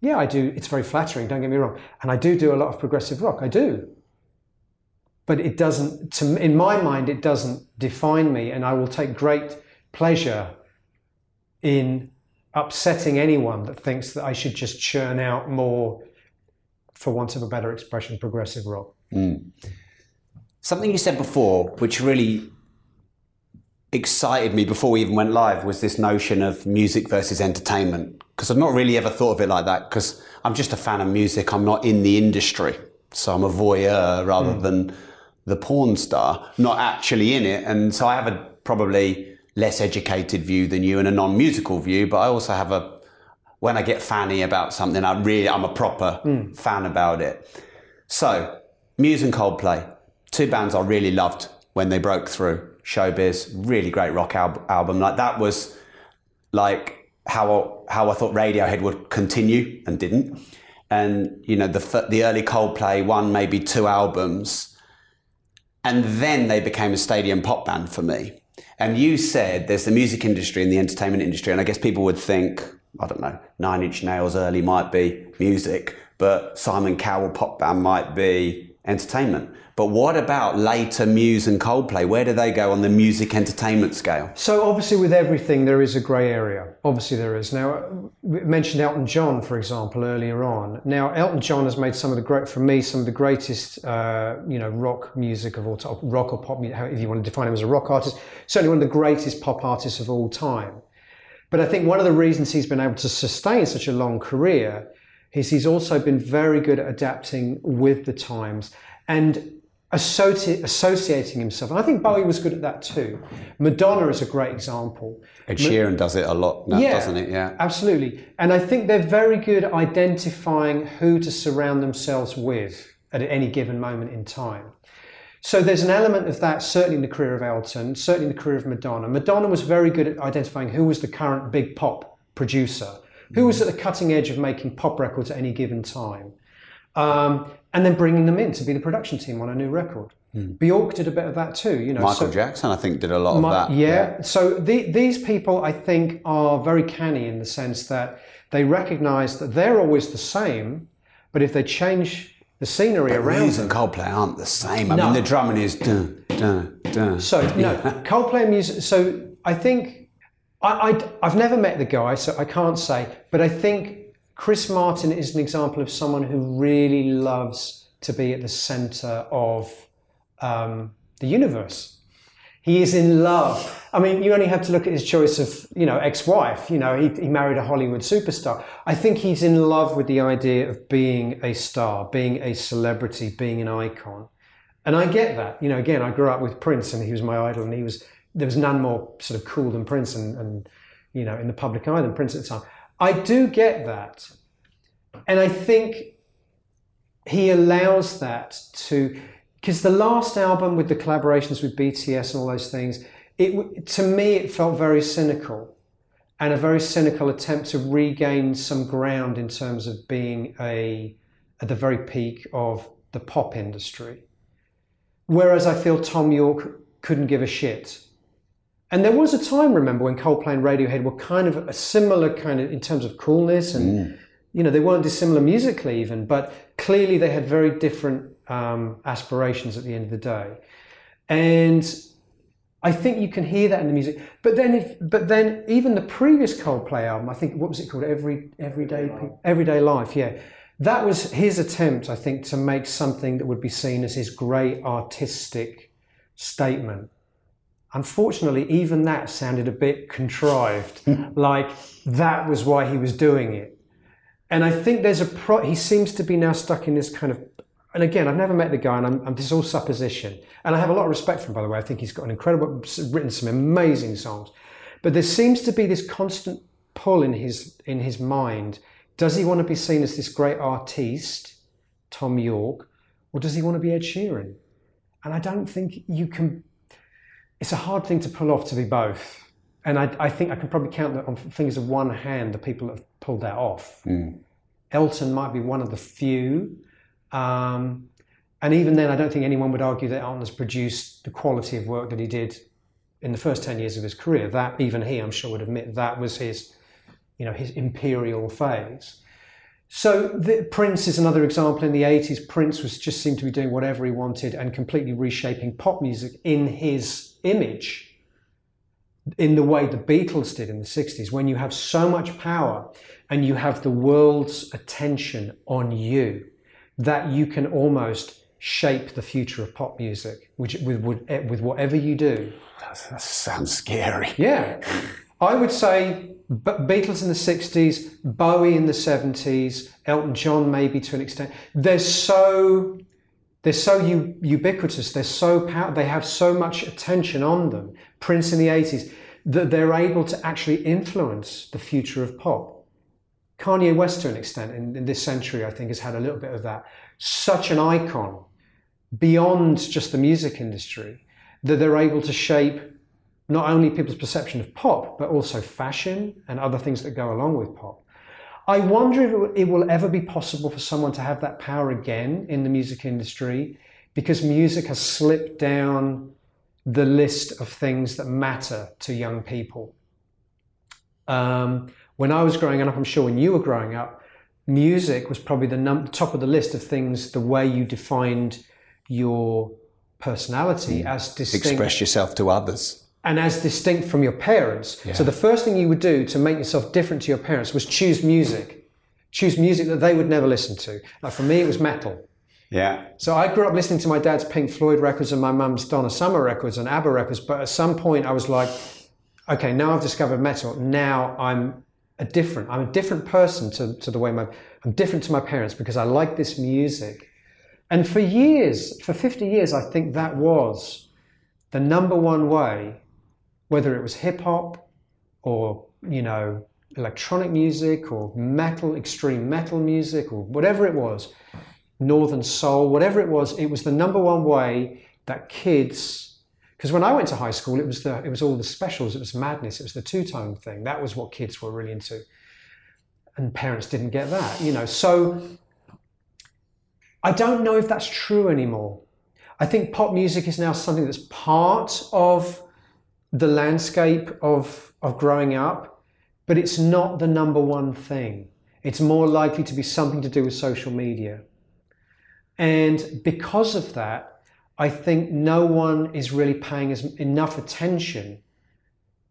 Speaker 2: Yeah, I do. It's very flattering. Don't get me wrong, and I do do a lot of progressive rock. I do, but it doesn't. To, in my mind, it doesn't define me, and I will take great pleasure in upsetting anyone that thinks that I should just churn out more, for want of a better expression, progressive rock. Mm.
Speaker 1: Something you said before, which really excited me before we even went live, was this notion of music versus entertainment. Because I've not really ever thought of it like that, because I'm just a fan of music, I'm not in the industry. So I'm a voyeur rather mm. than the porn star, not actually in it. And so I have a probably less educated view than you and a non-musical view, but I also have a when I get fanny about something, I really I'm a proper mm. fan about it. So, Muse and Coldplay, two bands I really loved when they broke through. Showbiz, really great rock al- album. Like that was like how how I thought Radiohead would continue and didn't. And you know the the early Coldplay one maybe two albums, and then they became a stadium pop band for me. And you said there's the music industry and the entertainment industry, and I guess people would think, I don't know, Nine Inch Nails early might be music, but Simon Cowell pop band might be entertainment. But what about later Muse and Coldplay? Where do they go on the music entertainment scale?
Speaker 2: So obviously, with everything, there is a grey area. Obviously, there is. Now, we mentioned Elton John, for example, earlier on. Now, Elton John has made some of the great, for me, some of the greatest, uh, you know, rock music of all time, rock or pop, if you want to define him as a rock artist. Certainly, one of the greatest pop artists of all time. But I think one of the reasons he's been able to sustain such a long career is he's also been very good at adapting with the times. And associate, associating himself. And I think Bowie was good at that too. Madonna is a great example.
Speaker 1: Ed Sheeran Ma- does it a lot now, yeah, doesn't it? Yeah.
Speaker 2: Absolutely. And I think they're very good at identifying who to surround themselves with at any given moment in time. So there's an element of that certainly in the career of Elton, certainly in the career of Madonna. Madonna was very good at identifying who was the current big pop producer, who was at the cutting edge of making pop records at any given time. Um, and then bringing them in to be the production team on a new record. Mm. Bjork did a bit of that too, you know.
Speaker 1: Michael so, Jackson, I think, did a lot of that.
Speaker 2: Yeah. yeah. So the, these people, I think, are very canny in the sense that they recognise that they're always the same, but if they change the scenery
Speaker 1: but
Speaker 2: around
Speaker 1: Muse and Coldplay aren't the same. I no. mean, the drumming is dun dun dun.
Speaker 2: So no, Coldplay music. So I think I, I've never met the guy, so I can't say, but I think Chris Martin is an example of someone who really loves to be at the center of um, the universe. He is in love. I mean, you only have to look at his choice of, you know, ex-wife. You know, he, he married a Hollywood superstar. I think he's in love with the idea of being a star, being a celebrity, being an icon. And I get that. You know, again, I grew up with Prince and he was my idol and he was, there was none more sort of cool than Prince and, and you know, in the public eye than Prince at the time. I do get that. And I think he allows that to, because the last album with the collaborations with BTS and all those things, it, to me, it felt very cynical and a very cynical attempt to regain some ground in terms of being a, at the very peak of the pop industry. Whereas I feel Thom Yorke couldn't give a shit and there was a time, remember, when Coldplay and Radiohead were kind of a similar kind of in terms of coolness, and mm. you know they weren't dissimilar musically even, but clearly they had very different um, aspirations at the end of the day. And I think you can hear that in the music. But then, if, but then even the previous Coldplay album, I think what was it called? Every Everyday Everyday Life. Yeah, that was his attempt, I think, to make something that would be seen as his great artistic statement Unfortunately, even that sounded a bit contrived, like that was why he was doing it. And I think there's a pro, he seems to be now stuck in this kind of, and again, I've never met the guy and I'm, I'm, this is all supposition. And I have a lot of respect for him, by the way. I think he's got an incredible, written some amazing songs. But there seems to be this constant pull in his, in his mind. Does he want to be seen as this great artiste, Thom Yorke, or does he want to be Ed Sheeran? And I don't think you can it's a hard thing to pull off to be both. And I, I think I can probably count on fingers of one hand the people that have pulled that off. Mm. Elton might be one of the few. Um, and even then, I don't think anyone would argue that Elton has produced the quality of work that he did in the first 10 years of his career. That, even he, I'm sure, would admit that was his, you know, his imperial phase. So the, Prince is another example. In the 80s, Prince was just seemed to be doing whatever he wanted and completely reshaping pop music in his image in the way the Beatles did in the 60s. When you have so much power and you have the world's attention on you, that you can almost shape the future of pop music which, with, eh, with, with whatever you do.
Speaker 1: That sounds scary.
Speaker 2: Yeah. I would say Beatles in the 60s, Bowie in the 70s, Elton John maybe to an extent. They're so they're so u- ubiquitous. They're so power- they have so much attention on them. Prince in the 80s that they're able to actually influence the future of pop. Kanye West to an extent in, in this century I think has had a little bit of that. Such an icon beyond just the music industry that they're able to shape not only people's perception of pop, but also fashion and other things that go along with pop. I wonder if it will ever be possible for someone to have that power again in the music industry because music has slipped down the list of things that matter to young people. Um, when I was growing up, I'm sure when you were growing up, music was probably the num- top of the list of things, the way you defined your personality mm. as distinct.
Speaker 1: Express yourself to others
Speaker 2: and as distinct from your parents. Yeah. So the first thing you would do to make yourself different to your parents was choose music. Choose music that they would never listen to. Like for me, it was metal.
Speaker 1: Yeah.
Speaker 2: So I grew up listening to my dad's Pink Floyd records and my mum's Donna Summer records and ABBA records. But at some point, I was like, okay, now I've discovered metal. Now I'm a different. I'm a different person to, to the way my. I'm different to my parents because I like this music. And for years, for 50 years, I think that was the number one way whether it was hip hop or, you know, electronic music or metal, extreme metal music or whatever it was, northern soul, whatever it was, it was the number one way that kids because when I went to high school, it was the it was all the specials, it was madness, it was the two tone thing. That was what kids were really into, and parents didn't get that, you know. So I don't know if that's true anymore. I think pop music is now something that's part of the landscape of, of growing up, but it's not the number one thing. It's more likely to be something to do with social media. And because of that, I think no one is really paying as, enough attention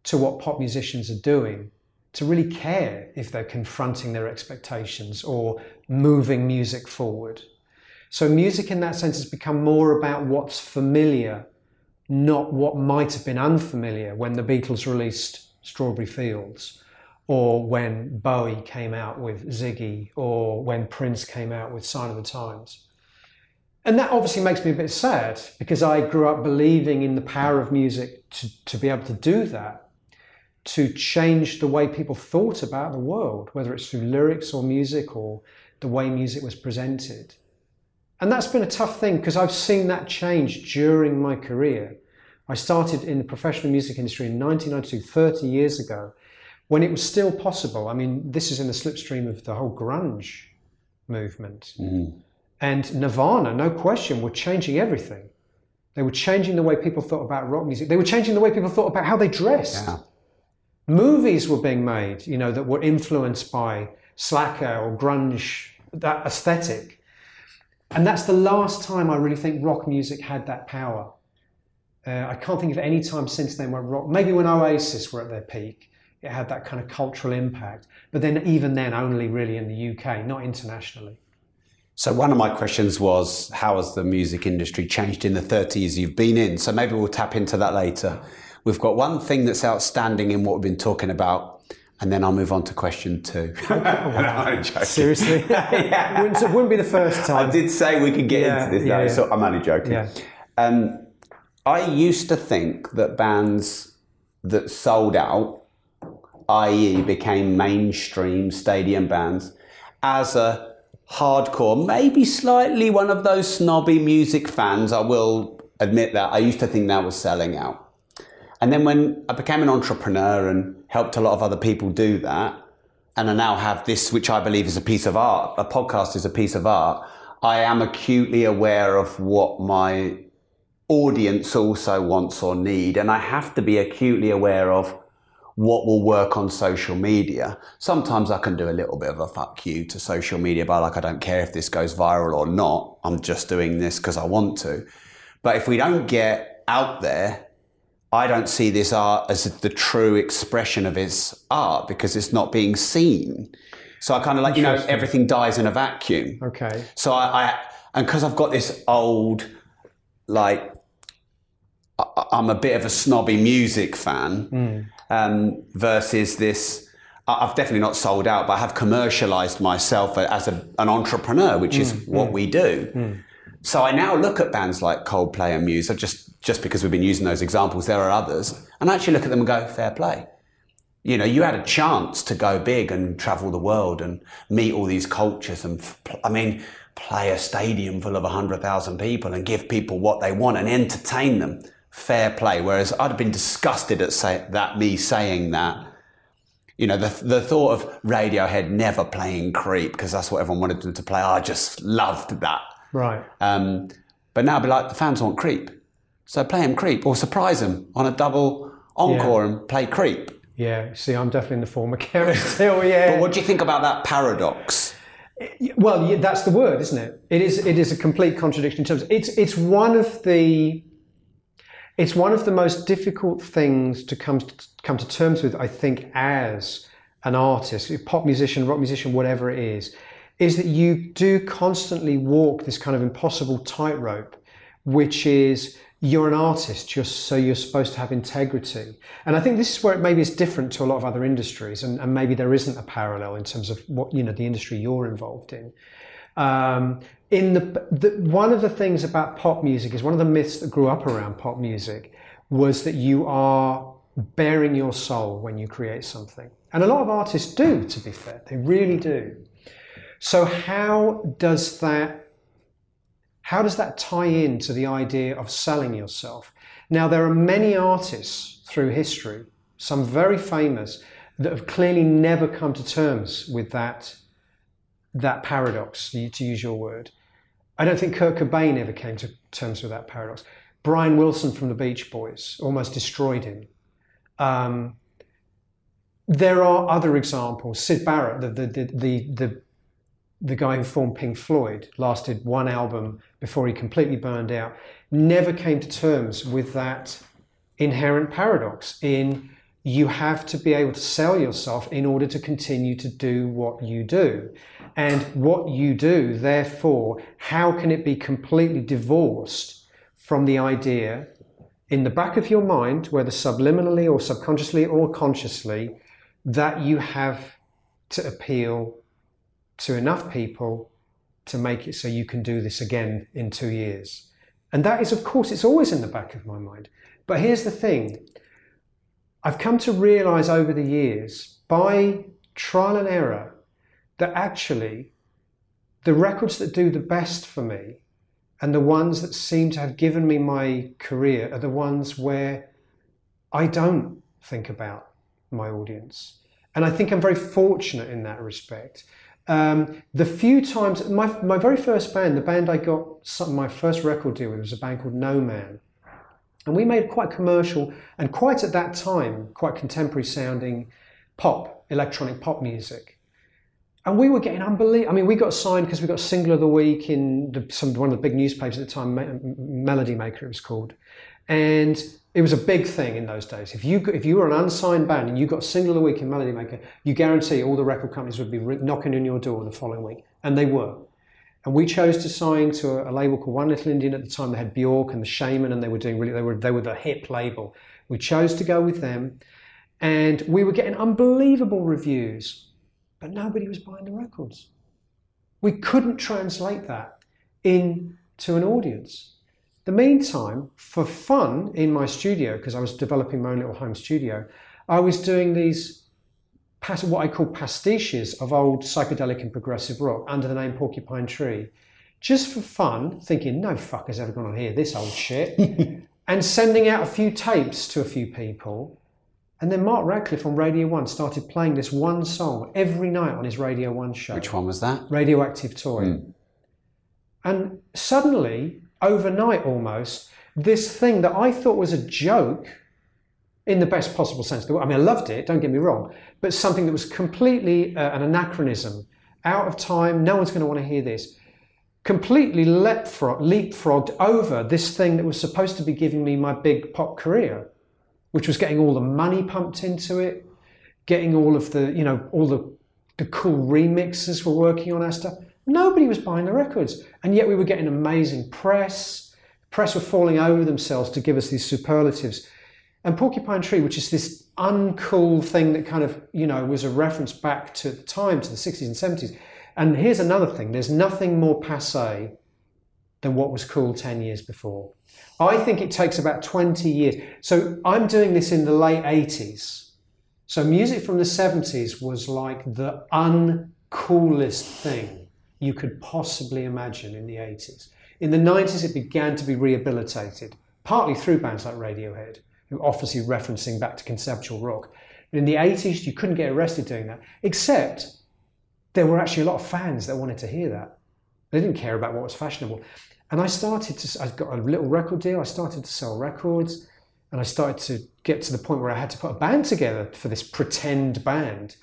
Speaker 2: to what pop musicians are doing to really care if they're confronting their expectations or moving music forward. So, music in that sense has become more about what's familiar not what might have been unfamiliar when the Beatles released Strawberry Fields, or when Bowie came out with Ziggy, or when Prince came out with Sign of the Times. And that obviously makes me a bit sad because I grew up believing in the power of music to, to be able to do that, to change the way people thought about the world, whether it's through lyrics or music or the way music was presented. And that's been a tough thing because I've seen that change during my career. I started in the professional music industry in 1992, 30 years ago, when it was still possible. I mean, this is in the slipstream of the whole grunge movement. Mm. And Nirvana, no question, were changing everything. They were changing the way people thought about rock music. They were changing the way people thought about how they dressed. Yeah. Movies were being made, you know, that were influenced by slacker or grunge, that aesthetic. And that's the last time I really think rock music had that power. Uh, I can't think of any time since then where rock, maybe when Oasis were at their peak, it had that kind of cultural impact. But then, even then, only really in the UK, not internationally.
Speaker 1: So, one of my questions was how has the music industry changed in the 30 years you've been in? So, maybe we'll tap into that later. We've got one thing that's outstanding in what we've been talking about and then I'll move on to question two.
Speaker 2: Wow. Seriously? yeah. wouldn't, it wouldn't be the first time.
Speaker 1: I did say we could get yeah, into this. Yeah, yeah. So I'm only joking. Yeah. Um, I used to think that bands that sold out, i.e., became mainstream stadium bands, as a hardcore, maybe slightly one of those snobby music fans, I will admit that. I used to think that was selling out. And then when I became an entrepreneur and helped a lot of other people do that, and I now have this, which I believe is a piece of art, a podcast is a piece of art, I am acutely aware of what my audience also wants or need. And I have to be acutely aware of what will work on social media. Sometimes I can do a little bit of a fuck you to social media by like, I don't care if this goes viral or not. I'm just doing this because I want to. But if we don't get out there, I don't see this art as the true expression of its art because it's not being seen. So I kind of like, you know, everything dies in a vacuum.
Speaker 2: Okay.
Speaker 1: So I, I and because I've got this old, like, I- I'm a bit of a snobby music fan hmm. um, versus this. I've definitely not sold out, but I have commercialized myself as a, an entrepreneur, which is hmm. what hmm. we do. So I now look at bands like Coldplay and Muse, I just just because we've been using those examples. There are others, and actually look at them and go, fair play. You know, you had a chance to go big and travel the world and meet all these cultures, and I mean, play a stadium full of hundred thousand people and give people what they want and entertain them. Fair play. Whereas I'd have been disgusted at say that me saying that. You know, the, the thought of Radiohead never playing Creep because that's what everyone wanted them to play. I just loved that.
Speaker 2: Right.
Speaker 1: Um, but now, I'd be like, the fans want Creep. So play him Creep or surprise him on a double encore and play Creep.
Speaker 2: Yeah. See, I'm definitely in the former camp still. Yeah.
Speaker 1: What do you think about that paradox?
Speaker 2: Well, yeah, that's the word, isn't it? It is. It is a complete contradiction in terms. It's. It's one of the. It's one of the most difficult things to come to come to terms with. I think as an artist, pop musician, rock musician, whatever it is, is that you do constantly walk this kind of impossible tightrope, which is you're an artist, you're, so you're supposed to have integrity. And I think this is where it maybe is different to a lot of other industries, and, and maybe there isn't a parallel in terms of what you know the industry you're involved in. Um, in the, the one of the things about pop music is one of the myths that grew up around pop music was that you are bearing your soul when you create something, and a lot of artists do. To be fair, they really do. So how does that how does that tie into the idea of selling yourself? Now, there are many artists through history, some very famous, that have clearly never come to terms with that, that paradox, to use your word. I don't think Kurt Cobain ever came to terms with that paradox. Brian Wilson from the Beach Boys almost destroyed him. Um, there are other examples. Syd Barrett, the, the, the, the the guy who formed Pink Floyd, lasted one album before he completely burned out, never came to terms with that inherent paradox in you have to be able to sell yourself in order to continue to do what you do. And what you do, therefore, how can it be completely divorced from the idea in the back of your mind, whether subliminally or subconsciously or consciously, that you have to appeal to enough people to make it so you can do this again in two years. And that is, of course, it's always in the back of my mind. But here's the thing I've come to realize over the years, by trial and error, that actually the records that do the best for me and the ones that seem to have given me my career are the ones where I don't think about my audience. And I think I'm very fortunate in that respect. Um, the few times, my, my very first band, the band I got some, my first record deal with was a band called No Man. And we made quite commercial and quite at that time, quite contemporary sounding pop, electronic pop music. And we were getting unbelievable. I mean, we got signed because we got single of the week in the, some, one of the big newspapers at the time, Melody Maker it was called. And it was a big thing in those days. If you if you were an unsigned band and you got a single the week in Melody Maker, you guarantee all the record companies would be knocking on your door the following week, and they were. And we chose to sign to a, a label called One Little Indian at the time. They had Bjork and the Shamen, and they were doing really they were they were the hip label. We chose to go with them, and we were getting unbelievable reviews, but nobody was buying the records. We couldn't translate that into an audience. The meantime, for fun in my studio, because I was developing my own little home studio, I was doing these what I call pastiches of old psychedelic and progressive rock under the name Porcupine Tree, just for fun, thinking no fucker's ever going to hear this old shit, and sending out a few tapes to a few people. And then Mark Radcliffe on Radio 1 started playing this one song every night on his Radio 1 show.
Speaker 1: Which one was that?
Speaker 2: Radioactive Toy.
Speaker 1: Mm.
Speaker 2: And suddenly, overnight almost, this thing that I thought was a joke in the best possible sense. of the word. I mean, I loved it, don't get me wrong, but something that was completely uh, an anachronism, out of time, no one's going to want to hear this. Completely leapfrog, leapfrogged over this thing that was supposed to be giving me my big pop career, which was getting all the money pumped into it, getting all of the, you know, all the, the cool remixes we're working on stuff. Nobody was buying the records. And yet we were getting amazing press. Press were falling over themselves to give us these superlatives. And Porcupine Tree, which is this uncool thing that kind of, you know, was a reference back to the time, to the 60s and 70s. And here's another thing there's nothing more passe than what was cool 10 years before. I think it takes about 20 years. So I'm doing this in the late 80s. So music from the 70s was like the uncoolest thing you could possibly imagine in the 80s. In the 90s, it began to be rehabilitated, partly through bands like Radiohead who obviously referencing back to conceptual rock. But in the 80s, you couldn't get arrested doing that, except there were actually a lot of fans that wanted to hear that. They didn't care about what was fashionable. And I started to, I got a little record deal, I started to sell records, and I started to get to the point where I had to put a band together for this pretend band.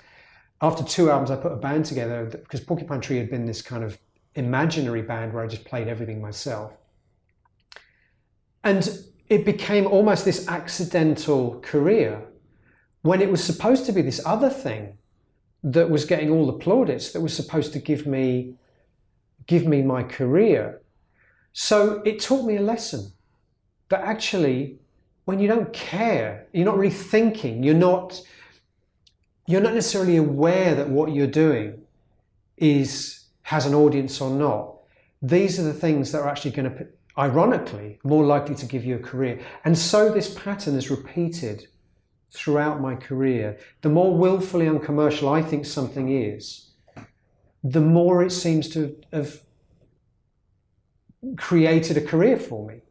Speaker 2: After two albums, I put a band together because Porcupine Tree had been this kind of imaginary band where I just played everything myself. And it became almost this accidental career when it was supposed to be this other thing that was getting all the plaudits that was supposed to give me give me my career so it taught me a lesson that actually when you don't care you're not really thinking you're not you're not necessarily aware that what you're doing is has an audience or not these are the things that are actually going to ironically, more likely to give you a career. And so this pattern is repeated throughout my career. The more willfully uncommercial I think something is, the more it seems to have created a career for me.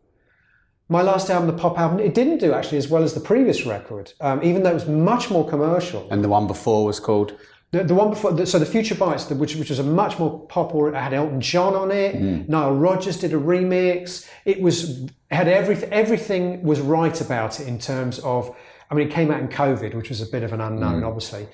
Speaker 2: My last album, the pop album, it didn't do actually as well as the previous record, um, even though it was much more commercial.
Speaker 1: And the one before was called?
Speaker 2: The, the one before, the, so the Future Bites, the, which, which was a much more pop, or it had Elton John on it. Mm. Nile Rodgers did a remix. It was had everything. Everything was right about it in terms of. I mean, it came out in COVID, which was a bit of an unknown, mm. obviously.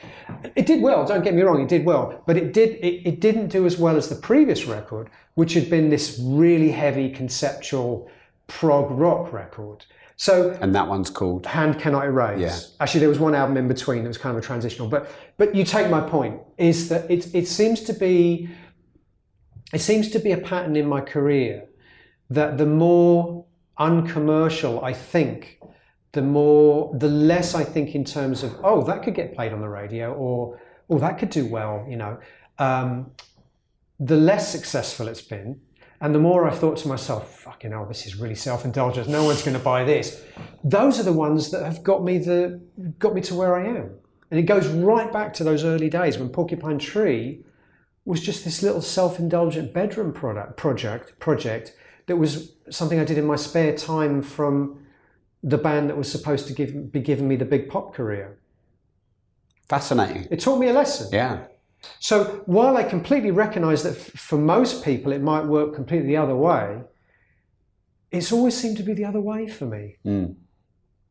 Speaker 2: It did well. Don't get me wrong; it did well, but it did. It, it didn't do as well as the previous record, which had been this really heavy conceptual prog rock record. So
Speaker 1: and that one's called
Speaker 2: Hand Cannot Erase.
Speaker 1: Yeah.
Speaker 2: Actually, there was one album in between that was kind of a transitional. But but you take my point is that it it seems to be it seems to be a pattern in my career that the more uncommercial I think, the more the less I think in terms of oh that could get played on the radio or oh that could do well. You know, um, the less successful it's been and the more I thought to myself, fucking hell, this is really self-indulgent. No one's going to buy this. Those are the ones that have got me the got me to where I am. And it goes right back to those early days when Porcupine Tree was just this little self-indulgent bedroom product project project that was something I did in my spare time from the band that was supposed to give, be giving me the big pop career.
Speaker 1: Fascinating.
Speaker 2: It taught me a lesson.
Speaker 1: Yeah.
Speaker 2: So while I completely recognize that f- for most people it might work completely the other way, it's always seemed to be the other way for me. Mm.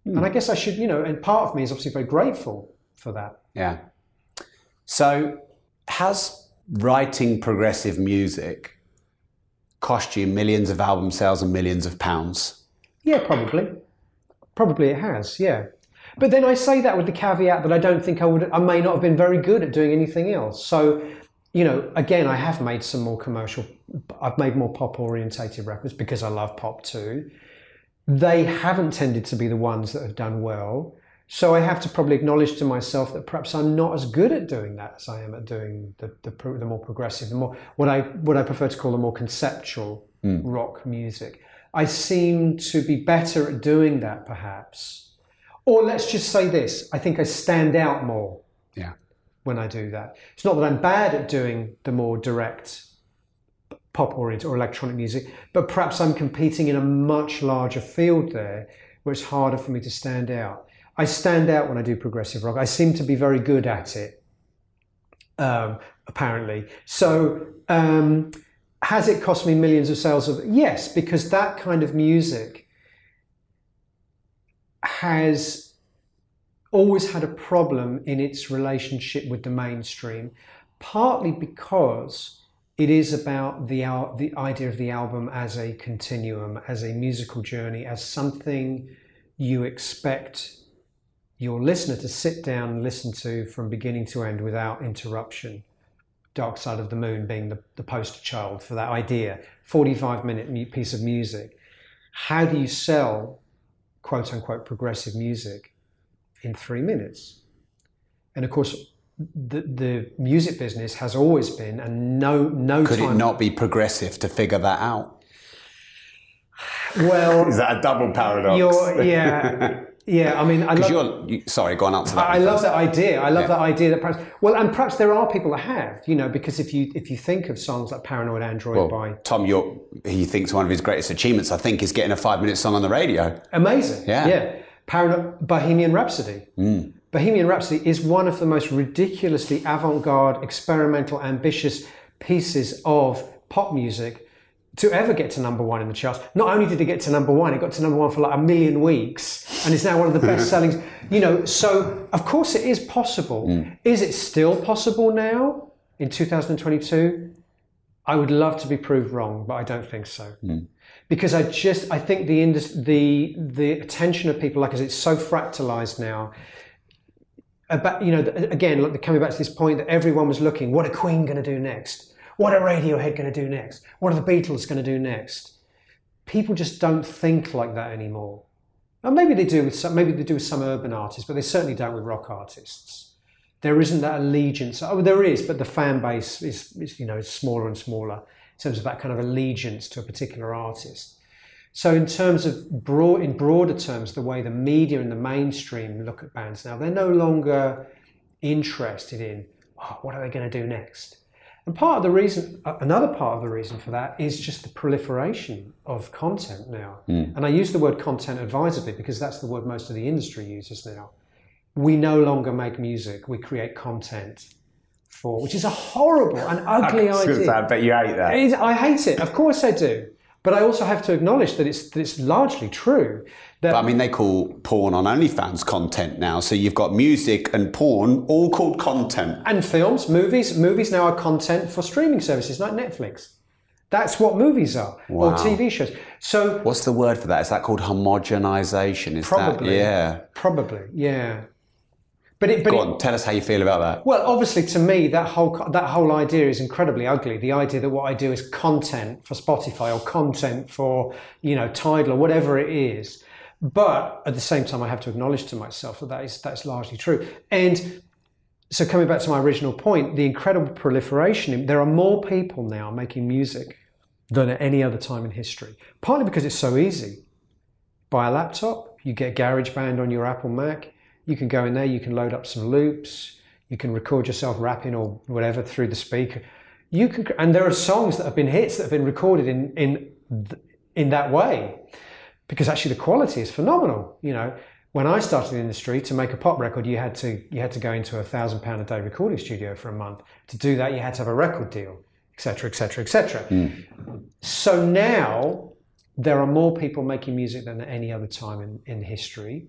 Speaker 2: Mm. And I guess I should, you know, and part of me is obviously very grateful for that.
Speaker 1: Yeah. So has writing progressive music cost you millions of album sales and millions of pounds?
Speaker 2: Yeah, probably. Probably it has, yeah. But then I say that with the caveat that I don't think I would, I may not have been very good at doing anything else. So, you know, again, I have made some more commercial, I've made more pop orientated records because I love pop too. They haven't tended to be the ones that have done well. So I have to probably acknowledge to myself that perhaps I'm not as good at doing that as I am at doing the, the, the more progressive, the more what I what I prefer to call the more conceptual mm. rock music. I seem to be better at doing that perhaps or let's just say this I think I stand out more
Speaker 1: yeah.
Speaker 2: when I do that. It's not that I'm bad at doing the more direct pop oriented or electronic music, but perhaps I'm competing in a much larger field there where it's harder for me to stand out. I stand out when I do progressive rock. I seem to be very good at it, um, apparently. So, um, has it cost me millions of sales of? Yes, because that kind of music has always had a problem in its relationship with the mainstream, partly because it is about the the idea of the album as a continuum, as a musical journey, as something you expect your listener to sit down and listen to from beginning to end without interruption. Dark Side of the Moon being the, the poster child for that idea. 45 minute piece of music. How do you sell quote unquote progressive music in three minutes? And of course, the, the music business has always been, and no, no
Speaker 1: Could
Speaker 2: time.
Speaker 1: it not be progressive to figure that out?
Speaker 2: Well,
Speaker 1: Is that a double paradox?
Speaker 2: you're, yeah, yeah. I mean, I love,
Speaker 1: you're, you, sorry, go on answer that.
Speaker 2: I
Speaker 1: one
Speaker 2: love that idea. I love
Speaker 1: Yeah.
Speaker 2: that idea that perhaps well, and perhaps there are people that have, you know, because if you if you think of songs like Paranoid Android by
Speaker 1: Thom Yorke, he thinks one of his greatest achievements, I think, is getting a five-minute song on the radio.
Speaker 2: amazing,
Speaker 1: Yeah.
Speaker 2: yeah, Parano- Bohemian Rhapsody. Mm. Bohemian Rhapsody is one of the most ridiculously avant-garde, experimental, ambitious pieces of pop music to ever get to number one in the charts. Not only did it get to number one, it got to number one for like a million weeks, and it's now one of the best selling. You know, so of course it is possible. Mm. Is it still possible now in 2022? I would love to be proved wrong, but I don't think so. Mm. Because I just I think the indus- the the attention of people like us it's so fractalized now. About you know again look, coming back to this point that everyone was looking what are Queen going to do next? What are Radiohead going to do next? What are the Beatles going to do next? People just don't think like that anymore. And maybe they do with some, maybe they do with some urban artists, but they certainly don't with rock artists. There isn't that allegiance. Oh, there is, but the fan base is, is you know smaller and smaller in terms of that kind of allegiance to a particular artist. So, in terms of broad, in broader terms, the way the media and the mainstream look at bands now, they're no longer interested in oh, what are they going to do next. And part of the reason, uh, another part of the reason for that is just the proliferation of content now. And I use the word content advisedly because that's the word most of the industry uses now. We no longer make music; we create content for, which is a horrible and ugly idea.
Speaker 1: I bet you hate that.
Speaker 2: It I hate it. Of course I do. But I also have to acknowledge that it's, that it's largely true. That
Speaker 1: I mean, they call porn on OnlyFans content now. So you've got music and porn all called content.
Speaker 2: and films, movies, movies now are content for streaming services like Netflix. That's what movies are, or TV shows. So
Speaker 1: What's the word for that? Is that called homogenization? Is
Speaker 2: Probably.
Speaker 1: that yeah?
Speaker 2: probably, yeah. But it, but
Speaker 1: Go
Speaker 2: it,
Speaker 1: on, tell us how you feel about that.
Speaker 2: well, obviously, to me, that whole that whole idea is incredibly ugly. The idea that what I do is content for Spotify or content for you know Tidal or whatever it is. But at the same time, I have to acknowledge to myself that that is that's largely true. And so, coming back to my original point, the incredible proliferation. There are more people now making music than at any other time in history. Partly because it's so easy. Buy a laptop, you get GarageBand on your Apple Mac. You can go in there, you can load up some loops, you can record yourself rapping or whatever through the speaker. You can, and there are songs that have been hits that have been recorded in in in that way, because actually the quality is phenomenal. You know, when I started in the industry, to make a pop record, you had to you had to go into a thousand pound a day recording studio for a month. To do that, you had to have a record deal, etc., etc., etc. So now there are more people making music than at any other time in, in history.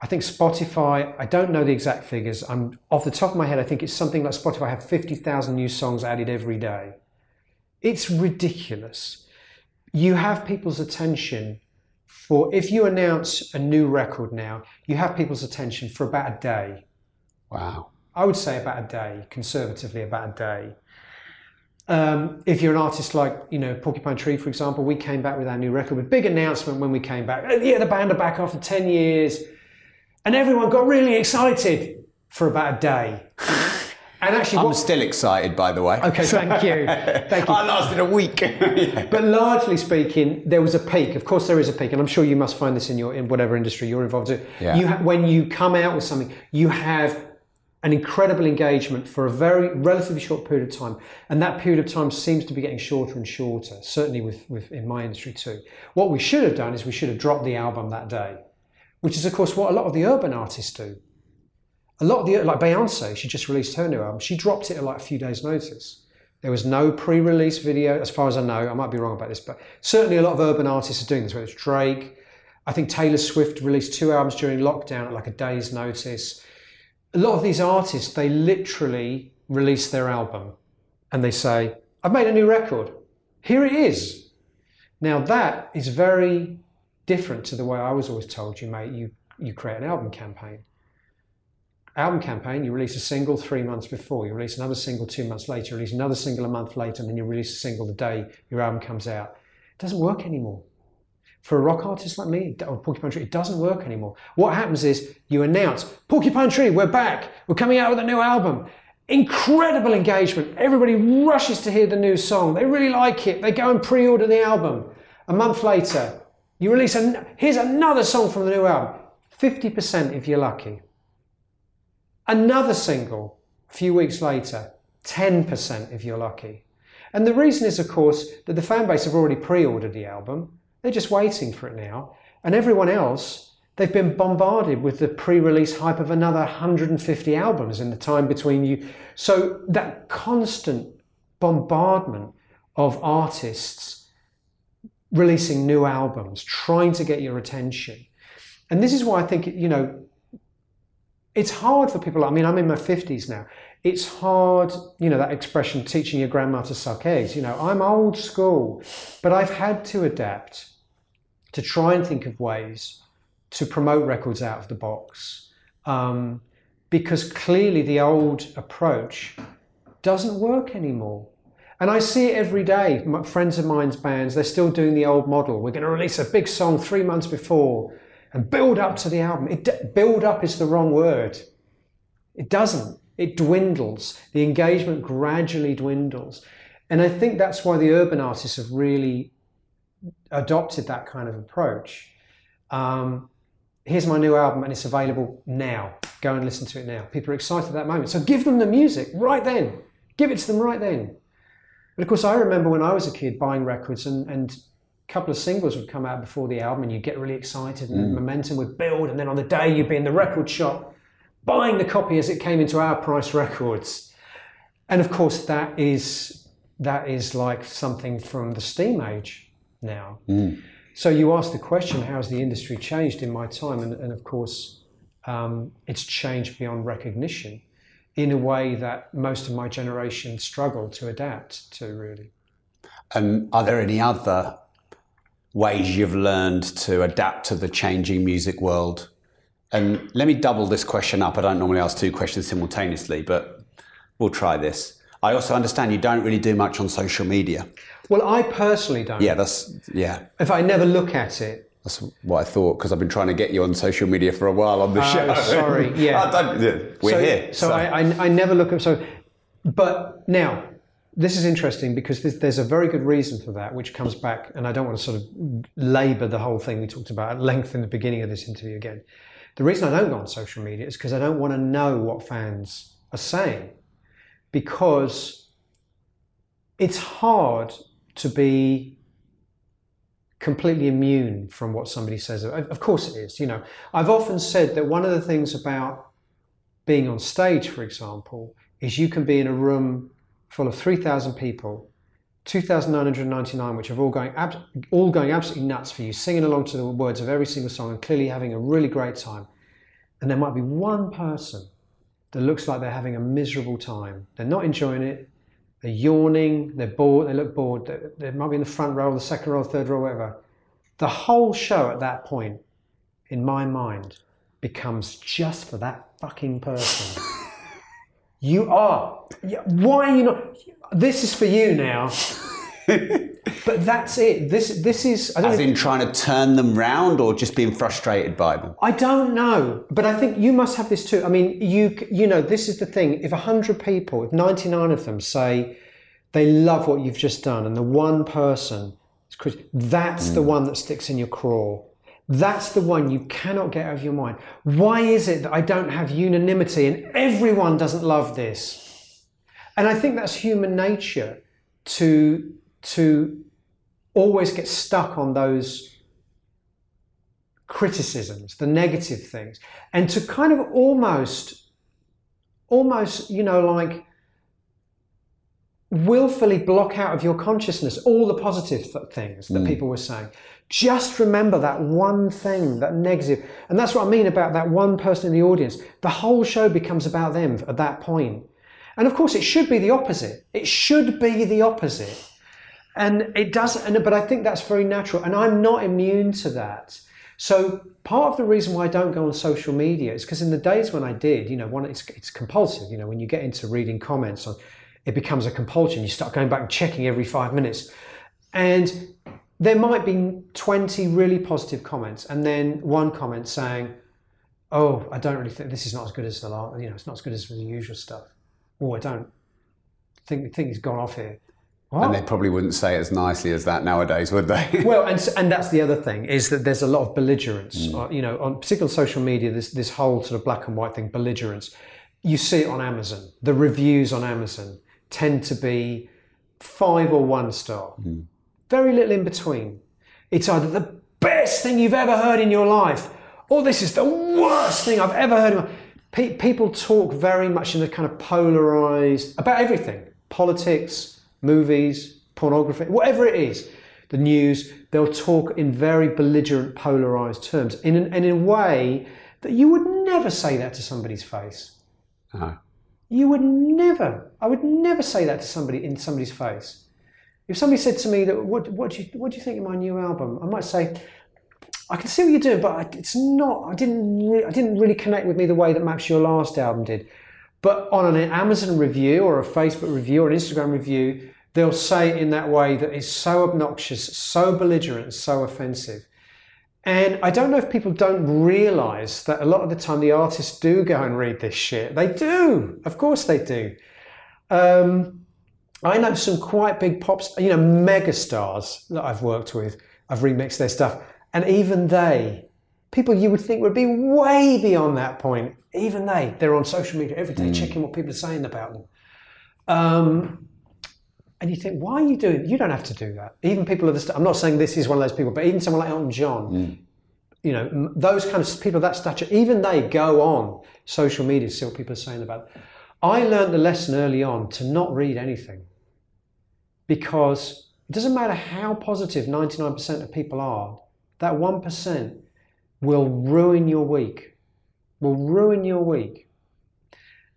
Speaker 2: I think Spotify, I don't know the exact figures. I'm off the top of my head, I think it's something like Spotify have 50,000 new songs added every day. It's ridiculous. You have people's attention for, if you announce a new record now, you have people's attention for about a day.
Speaker 1: Wow.
Speaker 2: I would say about a day, conservatively about a day. Um, if you're an artist like, you know, Porcupine Tree, for example, we came back with our new record with big announcement when we came back. "Oh, Yeah, the band are back after 10 years. And everyone got really excited for about a day. And actually,
Speaker 1: I'm
Speaker 2: what,
Speaker 1: still excited, by the way.
Speaker 2: okay, thank you. Thank you.
Speaker 1: I lasted a week. Yeah.
Speaker 2: But largely speaking, there was a peak. Of course, there is a peak, and I'm sure you must find this in your in whatever industry you're involved in.
Speaker 1: Yeah.
Speaker 2: You ha- when you come out with something, you have an incredible engagement for a very relatively short period of time, and that period of time seems to be getting shorter and shorter. Certainly, with, with in my industry too. What we should have done is we should have dropped the album that day, which is of course what a lot of the urban artists do. A lot of the like Beyonce, she just released her new album. She dropped it at like a few days' notice. There was no pre-release video, as far as I know. I might be wrong about this, but certainly a lot of urban artists are doing this. Whether it's Drake, I think Taylor Swift released two albums during lockdown at like a day's notice. A lot of these artists, they literally release their album and they say, I've made a new record. Here it is. Now that is very different to the way I was always told you, mate, you, you create an album campaign. Album campaign, you release a single three months before, you release another single two months later, you release another single a month later, and then you release a single the day your album comes out. It doesn't work anymore. For a rock artist like me, or Porcupine Tree, it doesn't work anymore. What happens is you announce, Porcupine Tree, we're back, we're coming out with a new album. Incredible engagement. Everybody rushes to hear the new song. They really like it. They go and pre order the album. A month later, you release, a, here's another song from the new album. 50% if you're lucky. Another single, a few weeks later, 10% if you're lucky. And the reason is, of course, that the fan base have already pre ordered the album. They're just waiting for it now. And everyone else, they've been bombarded with the pre release hype of another 150 albums in the time between you. So that constant bombardment of artists releasing new albums, trying to get your attention. And this is why I think, you know, it's hard for people. I mean, I'm in my 50s now. It's hard, you know, that expression, teaching your grandma to suck eggs. You know, I'm old school, but I've had to adapt to try and think of ways to promote records out of the box. Um, because clearly the old approach doesn't work anymore. And I see it every day. My friends of mine's bands, they're still doing the old model. We're going to release a big song three months before and build up to the album. It, build up is the wrong word. It doesn't. It dwindles. The engagement gradually dwindles. And I think that's why the urban artists have really adopted that kind of approach. Um, here's my new album and it's available now. Go and listen to it now. People are excited at that moment. So give them the music right then. Give it to them right then. But of course, I remember when I was a kid buying records and, and couple of singles would come out before the album and you'd get really excited and mm. momentum would build. And then on the day, you'd be in the record shop buying the copy as it came into our price records. And of course, that is, that is like something from the steam age now. Mm. So you asked the question, how has the industry changed in my time? And, and of course, um, it's changed beyond recognition in a way that most of my generation struggled to adapt to, really.
Speaker 1: Um, are there any other ways you've learned to adapt to the changing music world? And let me double this question up. I don't normally ask two questions simultaneously, but we'll try this. I also understand you don't really do much on social media.
Speaker 2: Well, I personally don't.
Speaker 1: Yeah, that's yeah.
Speaker 2: If I never look at it,
Speaker 1: that's what I thought because I've been trying to get you on social media for a while on the
Speaker 2: uh,
Speaker 1: show.
Speaker 2: Sorry, yeah.
Speaker 1: yeah we're
Speaker 2: so,
Speaker 1: here.
Speaker 2: So, so. I, I, I, never look at so, but now this is interesting because this, there's a very good reason for that, which comes back, and I don't want to sort of labour the whole thing we talked about at length in the beginning of this interview again. The reason I don't go on social media is because I don't want to know what fans are saying, because it's hard to be completely immune from what somebody says. Of course it is. You know, I've often said that one of the things about being on stage, for example, is you can be in a room full of 3,000 people, 2,999, which are all going, all going absolutely nuts for you, singing along to the words of every single song and clearly having a really great time. And there might be one person that looks like they're having a miserable time. They're not enjoying it. They're yawning, they're bored, they look bored, they, they might be in the front row, the second row, third row, whatever. The whole show at that point, in my mind, becomes just for that fucking person. you are. Why are you not? This is for you now. but that's it. This this is.
Speaker 1: I don't As in trying to turn them round, or just being frustrated by them.
Speaker 2: I don't know, but I think you must have this too. I mean, you you know, this is the thing. If hundred people, if ninety nine of them say they love what you've just done, and the one person is that's mm. the one that sticks in your craw. That's the one you cannot get out of your mind. Why is it that I don't have unanimity and everyone doesn't love this? And I think that's human nature to to always get stuck on those criticisms, the negative things, and to kind of almost, almost, you know, like willfully block out of your consciousness all the positive th- things that mm. people were saying. Just remember that one thing, that negative. And that's what I mean about that one person in the audience. The whole show becomes about them at that point. And of course, it should be the opposite. It should be the opposite. And it does, and, but I think that's very natural. And I'm not immune to that. So part of the reason why I don't go on social media is because in the days when I did, you know, one, it's, it's compulsive. You know, when you get into reading comments on, it becomes a compulsion. You start going back and checking every five minutes. And there might be 20 really positive comments and then one comment saying, oh, I don't really think this is not as good as the last, you know, it's not as good as the usual stuff. Oh, I don't think, think it's gone off here. What?
Speaker 1: And they probably wouldn't say it as nicely as that nowadays, would they?
Speaker 2: well, and, and that's the other thing is that there's a lot of belligerence. Uh, you know, on particular social media, this this whole sort of black and white thing, belligerence. You see it on Amazon. The reviews on Amazon tend to be five or one star. Very little in between. It's either the best thing you've ever heard in your life, or this is the worst thing I've ever heard. In my... Pe- people talk very much in a kind of polarized about everything: politics, movies, pornography, whatever it is, the news. They'll talk in very belligerent, polarized terms, in an, and in a way that you would never say that to somebody's face.
Speaker 1: No.
Speaker 2: You would never. I would never say that to somebody in somebody's face. If somebody said to me that, "What, what do you, what do you think of my new album?" I might say, "I can see what you're doing, but it's not. I didn't. Re- I didn't really connect with me the way that perhaps your last album did." But on an Amazon review or a Facebook review or an Instagram review, they'll say it in that way that is so obnoxious, so belligerent, so offensive. And I don't know if people don't realize that a lot of the time the artists do go and read this shit. They do. Of course they do. Um, I know some quite big pops, you know, mega stars that I've worked with. I've remixed their stuff. And even they, people you would think would be way beyond that point, even they, they're on social media every day checking what people are saying about them. Um, and you think, why are you doing? You don't have to do that. Even people of the. St- I'm not saying this is one of those people, but even someone like Elton John, you know, those kind of people of that stature, even they go on social media to see what people are saying about. Them. I learned the lesson early on to not read anything because it doesn't matter how positive 99% of people are, that 1% will ruin your week. Will ruin your week.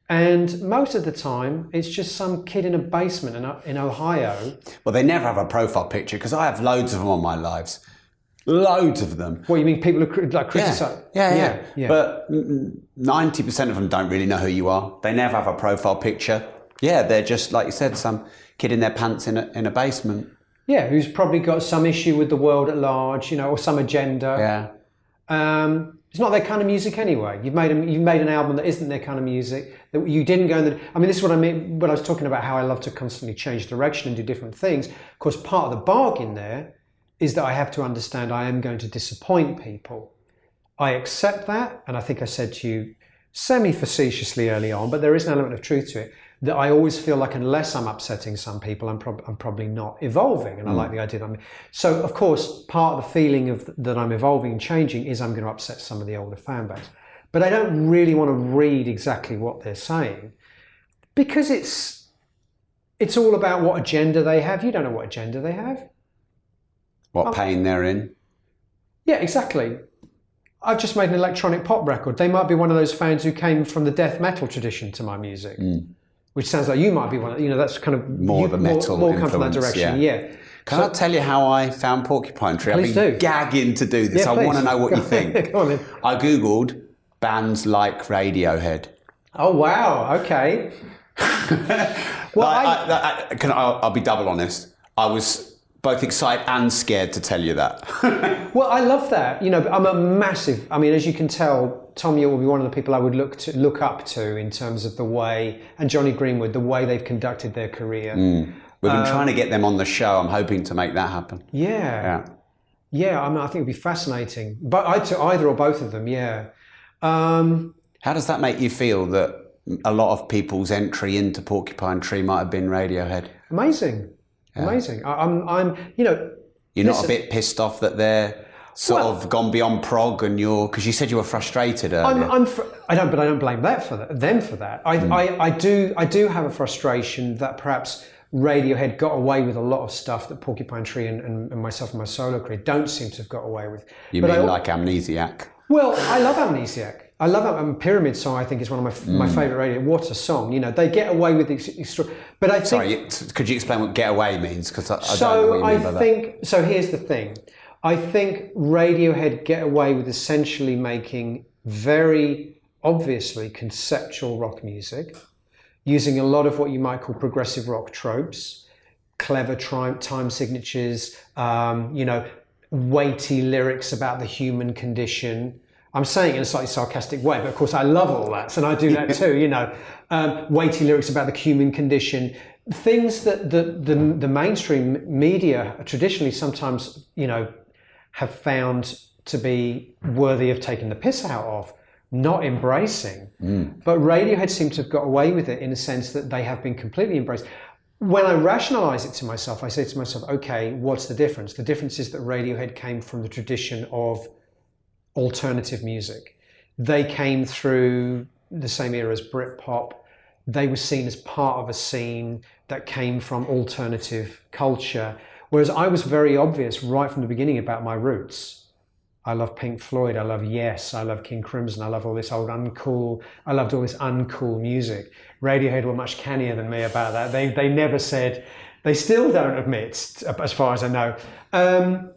Speaker 2: And most of the time, it's just some kid in a basement in, in Ohio.
Speaker 1: Well, they never have a profile picture because I have loads of them on my lives. Loads of them.
Speaker 2: What you mean, people who cri- like
Speaker 1: Yeah.
Speaker 2: criticize?
Speaker 1: Yeah, yeah,
Speaker 2: yeah.
Speaker 1: But ninety percent of them don't really know who you are. They never have a profile picture. Yeah, they're just like you said, some kid in their pants in a in a basement.
Speaker 2: Yeah, who's probably got some issue with the world at large, you know, or some agenda.
Speaker 1: Yeah,
Speaker 2: Um, it's not their kind of music anyway. You've made a, you've made an album that isn't their kind of music. That you didn't go in the. I mean, this is what I mean when I was talking about how I love to constantly change direction and do different things. Of course, part of the bargain there is that I have to understand I am going to disappoint people. I accept that, and I think I said to you semi facetiously early on, but there is an element of truth to it that I always feel like unless I'm upsetting some people, I'm, prob- I'm probably not evolving. And I like mm. the idea that I'm. So, of course, part of the feeling of that I'm evolving and changing is I'm going to upset some of the older fan base. But I don't really want to read exactly what they're saying because it's it's all about what agenda they have. You don't know what agenda they have.
Speaker 1: What
Speaker 2: Oh.
Speaker 1: pain they're in.
Speaker 2: Yeah, exactly. I've just made an electronic pop record. They might be one of those fans who came from the death metal tradition to my music, which sounds like you might be one. Of, you know, that's kind of
Speaker 1: Mm. More
Speaker 2: you,
Speaker 1: the metal
Speaker 2: more, more come from that direction.
Speaker 1: yeah.
Speaker 2: Yeah.
Speaker 1: Can I tell you how I found Porcupine Tree? I've been
Speaker 2: do.
Speaker 1: gagging to do this.
Speaker 2: Yeah,
Speaker 1: I want to know what you think.
Speaker 2: Go on then.
Speaker 1: I googled bands like Radiohead.
Speaker 2: Oh wow. Okay. well,
Speaker 1: I,
Speaker 2: I,
Speaker 1: I, I, can, I'll, I'll be double honest. I was both excited and scared to tell you that.
Speaker 2: well, I love that. You know, I'm a massive. I mean, as you can tell, Thom Yorke will be one of the people I would look to look up to in terms of the way, and Jonny Greenwood, the way they've conducted their career.
Speaker 1: We've been trying to get them on the show. I'm hoping to make that happen.
Speaker 2: Yeah.
Speaker 1: Yeah.
Speaker 2: Yeah, I mean, I think it'd be fascinating. But I to either or both of them, yeah. Um,
Speaker 1: How does that make you feel that a lot of people's entry into Porcupine Tree might have been Radiohead?
Speaker 2: amazing, amazing. I, I'm, I'm, you know,
Speaker 1: You're not a bit pissed off that they're sort
Speaker 2: Well-
Speaker 1: of gone beyond prog and you're because you said you were frustrated
Speaker 2: I'm. I'm, fr- I don't, but I don't blame that for that, them for that. I, hmm. I, I do, I do have a frustration that perhaps Radiohead got away with a lot of stuff that Porcupine Tree and, and, and myself and my solo career don't seem to have got away with.
Speaker 1: You
Speaker 2: But
Speaker 1: mean
Speaker 2: I-
Speaker 1: like Amnesiac?
Speaker 2: well, I love Amnesiac. I love um, Pyramid Song. I think is one of my my favorite radio. What a song! You know, they get away with ex- extra. But I think
Speaker 1: Sorry, could you explain what get away means? Because I, I don't know
Speaker 2: so. I
Speaker 1: by that.
Speaker 2: think so. Here's the thing. I think Radiohead get away with essentially making very obviously conceptual rock music, using a lot of what you might call progressive rock tropes, clever tri- time signatures, um, you know, weighty lyrics about the human condition. I'm saying it in a slightly sarcastic way, but of course I love all that, and I do that too. You know, um, weighty lyrics about the human condition, things that the, the the mainstream media traditionally sometimes you know have found to be worthy of taking the piss out of, not embracing. But Radiohead seem to have got away with it in a sense that they have been completely embraced. When I rationalize it to myself, I say to myself, okay, what's the difference? The difference is that Radiohead came from the tradition of alternative music. They came through the same era as Britpop. They were seen as part of a scene that came from alternative culture. Whereas I was very obvious right from the beginning about my roots. I love Pink Floyd. I love Yes. I love King Crimson. I love all this old uncool. I loved all this uncool music. Radiohead were much cannier than me about that. They they never said. They still don't admit, as far as I know. Um,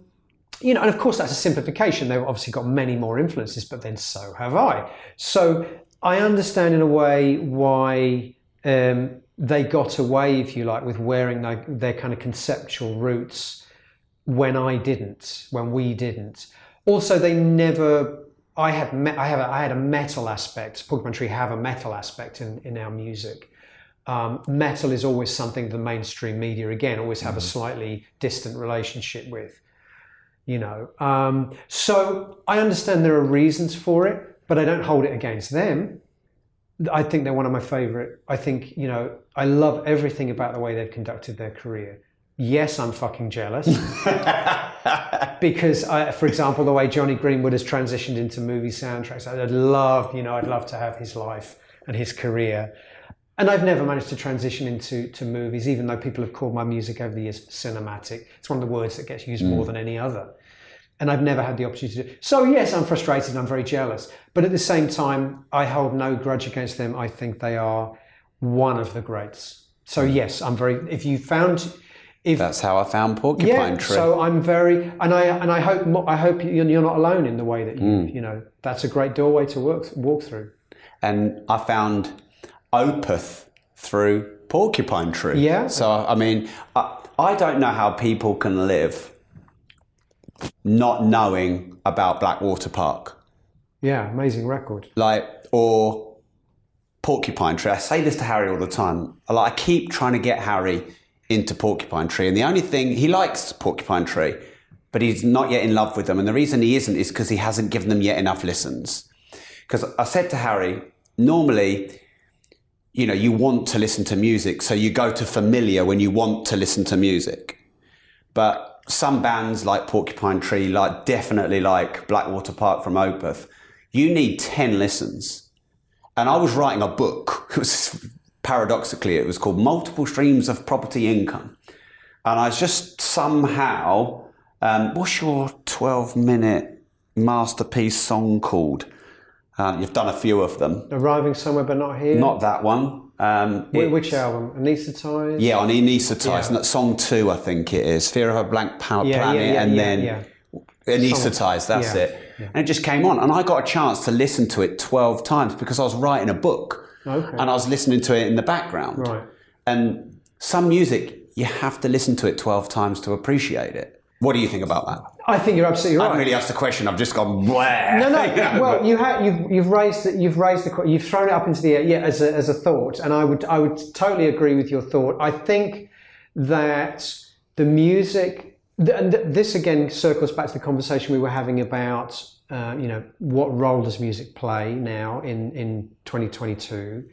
Speaker 2: you know, and of course that's a simplification. They've obviously got many more influences, but then so have I. So I understand in a way why um, they got away, if you like, with wearing their, their kind of conceptual roots when I didn't, when we didn't. Also, they never. I had me, I have a, I had a metal aspect. Porcupine Tree have a metal aspect in, in our music. Um, metal is always something the mainstream media again always have a slightly distant relationship with you know. Um, so i understand there are reasons for it but i don't hold it against them. I think they're one of my favorite. I think you know i love everything about the way they've conducted their career. Yes i'm fucking jealous. Because I, for example the way jonny greenwood has transitioned into movie soundtracks i'd love you know i'd love to have his life and his career and I've never managed to transition into to movies, even though people have called my music over the years cinematic. It's one of the words that gets used more mm. than any other. And I've never had the opportunity to do So, yes, I'm frustrated and I'm very jealous. But at the same time, I hold no grudge against them. I think they are one of the greats. So, mm. yes, I'm very. If you found. If,
Speaker 1: That's how I found Porcupine
Speaker 2: yeah,
Speaker 1: Tree.
Speaker 2: so I'm very, and I and I hope I hope you're you're not alone in the way that you mm. you know that's a great doorway to work walk through.
Speaker 1: and I found Opeth through Porcupine Tree.
Speaker 2: Yeah.
Speaker 1: So I mean, I, I don't know how people can live not knowing about Blackwater Park,
Speaker 2: Yeah, amazing record.
Speaker 1: like or Porcupine Tree. I say this to Harry all the time. Like I keep trying to get Harry into Porcupine Tree, and the only thing he likes Porcupine Tree, but he's not yet in love with them. And the reason he isn't is because he hasn't given them yet enough listens. Because I said to Harry, normally you know, you want to listen to music, so you go to familiar when you want to listen to music. But some bands like Porcupine Tree, like definitely like Blackwater Park from Opeth, you need 10 listens. And I was writing a book. It was paradoxically, it was called Multiple Streams of Property Income. And I just somehow, um, what's your 12 minute masterpiece song called? Uh, you've done a few of them.
Speaker 2: Arriving somewhere but not here.
Speaker 1: Not that one. Um,
Speaker 2: Wh- Which album? Anesthetized.
Speaker 1: Yeah, on Anaesthetized.
Speaker 2: Yeah.
Speaker 1: Song two, I think it is. Fear of a Blank Planet,
Speaker 2: yeah, yeah,
Speaker 1: and then
Speaker 2: yeah.
Speaker 1: Anaesthetized. That's it. And it just came on, and I got a chance to listen to it twelve times because I was writing a book,
Speaker 2: Okay.
Speaker 1: and I was listening to it in the background.
Speaker 2: Right.
Speaker 1: And some music, you have to listen to it twelve times to appreciate it. What do you think about that?
Speaker 2: I think you're absolutely right.
Speaker 1: I haven't really asked the question. I've just gone. Bleh.
Speaker 2: No, no.
Speaker 1: Know,
Speaker 2: well, you have you've you've raised you've raised the you've thrown it up into the air, yeah, as a as a thought, and I would I would totally agree with your thought. I think that the music, and th- this again circles back to the conversation we were having about, uh, you know, what role does music play now in in 2022?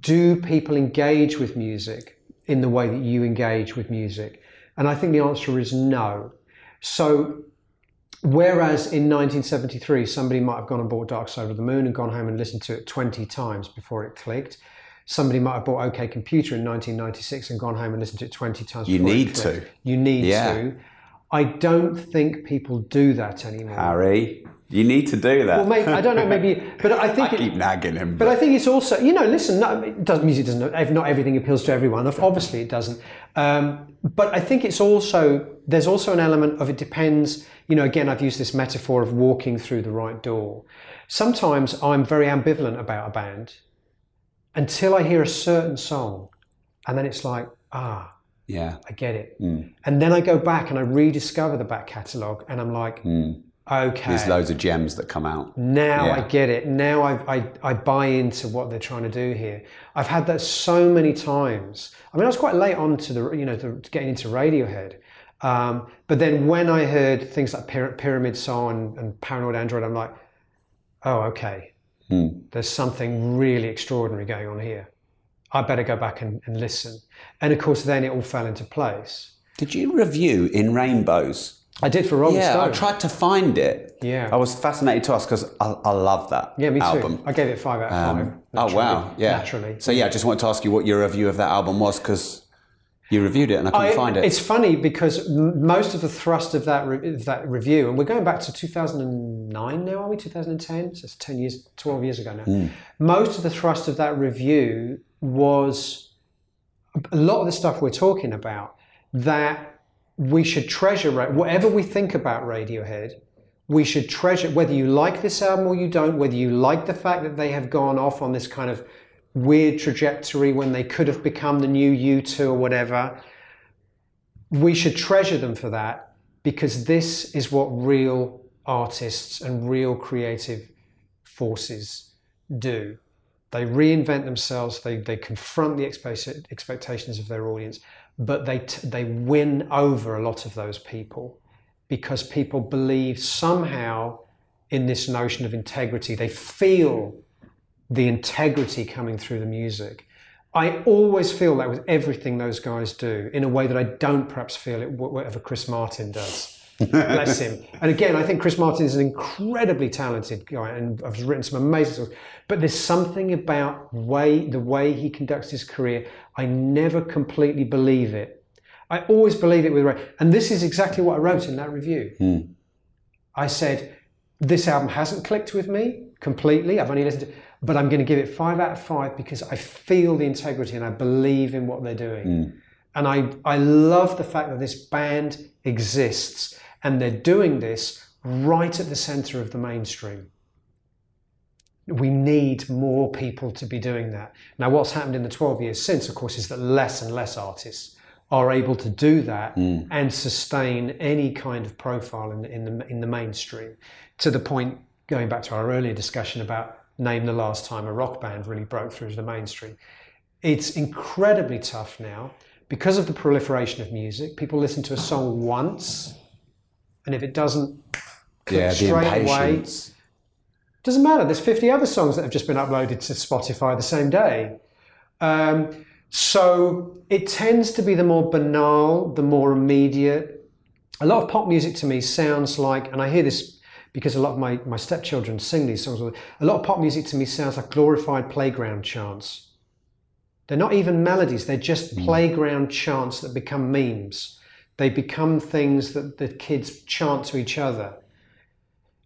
Speaker 2: Do people engage with music in the way that you engage with music? And I think the answer is no. So Whereas in 1973, somebody might have gone and bought Dark Side of the Moon and gone home and listened to it 20 times before it clicked. somebody might have bought OK Computer in 1996 and gone home and listened to it 20 times.
Speaker 1: You
Speaker 2: before it
Speaker 1: need to.
Speaker 2: You need
Speaker 1: Yeah.
Speaker 2: to. I don't think people do that anymore.
Speaker 1: Harry, you need to do that.
Speaker 2: Well, maybe, I don't know, maybe, but I think
Speaker 1: I
Speaker 2: it,
Speaker 1: keep nagging him.
Speaker 2: but I think it's also, you know, listen, no, it does, music doesn't, not everything appeals to everyone. Obviously, it doesn't. Um, but I think it's also, there's also an element of it depends, you know, again, I've used this metaphor of walking through the right door. Sometimes I'm very ambivalent about a band until I hear a certain song. And then it's like, ah,
Speaker 1: yeah.
Speaker 2: I get it.
Speaker 1: Mm.
Speaker 2: And then I go back and I rediscover the back catalogue and I'm like,
Speaker 1: Mm.
Speaker 2: Okay.
Speaker 1: There's loads of gems that come out.
Speaker 2: Now
Speaker 1: Yeah.
Speaker 2: I get it. Now I, I, I buy into what they're trying to do here. I've had that so many times. I mean, I was quite late on to the, you know, to getting into Radiohead. Um, but then when I heard things like Pyra- Pyramid Song and, and Paranoid Android, I'm like, oh, okay.
Speaker 1: Hmm.
Speaker 2: There's something really extraordinary going on here. I better go back and, and listen. And of course, then it all fell into place.
Speaker 1: Did you review In Rainbows?
Speaker 2: I did for Rolling
Speaker 1: yeah,
Speaker 2: Stone.
Speaker 1: I tried to find it.
Speaker 2: Yeah.
Speaker 1: I was fascinated to ask because I, I love that
Speaker 2: yeah, me
Speaker 1: album.
Speaker 2: too. I gave it five out of five.
Speaker 1: Um, oh wow, yeah.
Speaker 2: Naturally.
Speaker 1: So yeah, I just wanted to ask you what your review of that album was because you reviewed it and I couldn't
Speaker 2: I-
Speaker 1: find it.
Speaker 2: It's funny because most of the thrust of that re- of that review, and we're going back to 2009 now, are we? 2010? So it's 10 years, 12 years ago now.
Speaker 1: Hmm.
Speaker 2: Most of the thrust of that review was a lot of the stuff we're talking about that we should treasure. Whatever we think about Radiohead, we should treasure. Whether you like this album or you don't, whether you like the fact that they have gone off on this kind of weird trajectory when they could have become the new U2 or whatever we should treasure them for that because this is what real artists and real creative forces do. They reinvent themselves, they, they confront the expectations of their audience, but they, t- they win over a lot of those people because people believe somehow in this notion of integrity. They feel the integrity coming through the music. I always feel that with everything those guys do in a way that I don't perhaps feel it whatever Chris Martin does. Bless him. And again, I think Chris Martin is an incredibly talented guy and I've written some amazing songs. But there's something about way the way he conducts his career. I never completely believe it. I always believe it with Ray. And this is exactly what I wrote in that review. Hmm. I said, this album hasn't clicked with me completely. I've only listened to but I'm going to give it five out of five because I feel the integrity and I believe in what they're doing. Hmm. And I, I love the fact that this band exists and they're doing this right at the center of the mainstream. We need more people to be doing that. Now, what's happened in the 12 years since, of course, is that less and less artists are able to do that hmm. and sustain any kind of profile in the, in the in the mainstream. To the point, going back to our earlier discussion about name the last time a rock band really broke through to the mainstream. It's incredibly tough now because of the proliferation of music. People listen to a song once, and if it doesn't click
Speaker 1: yeah, the
Speaker 2: straight away. Doesn't matter. There's 50 other songs that have just been uploaded to Spotify the same day. Um, so it tends to be the more banal, the more immediate. A lot of pop music to me sounds like, and I hear this because a lot of my, my stepchildren sing these songs. A lot of pop music to me sounds like glorified playground chants. They're not even melodies, they're just playground chants that become memes. They become things that the kids chant to each other.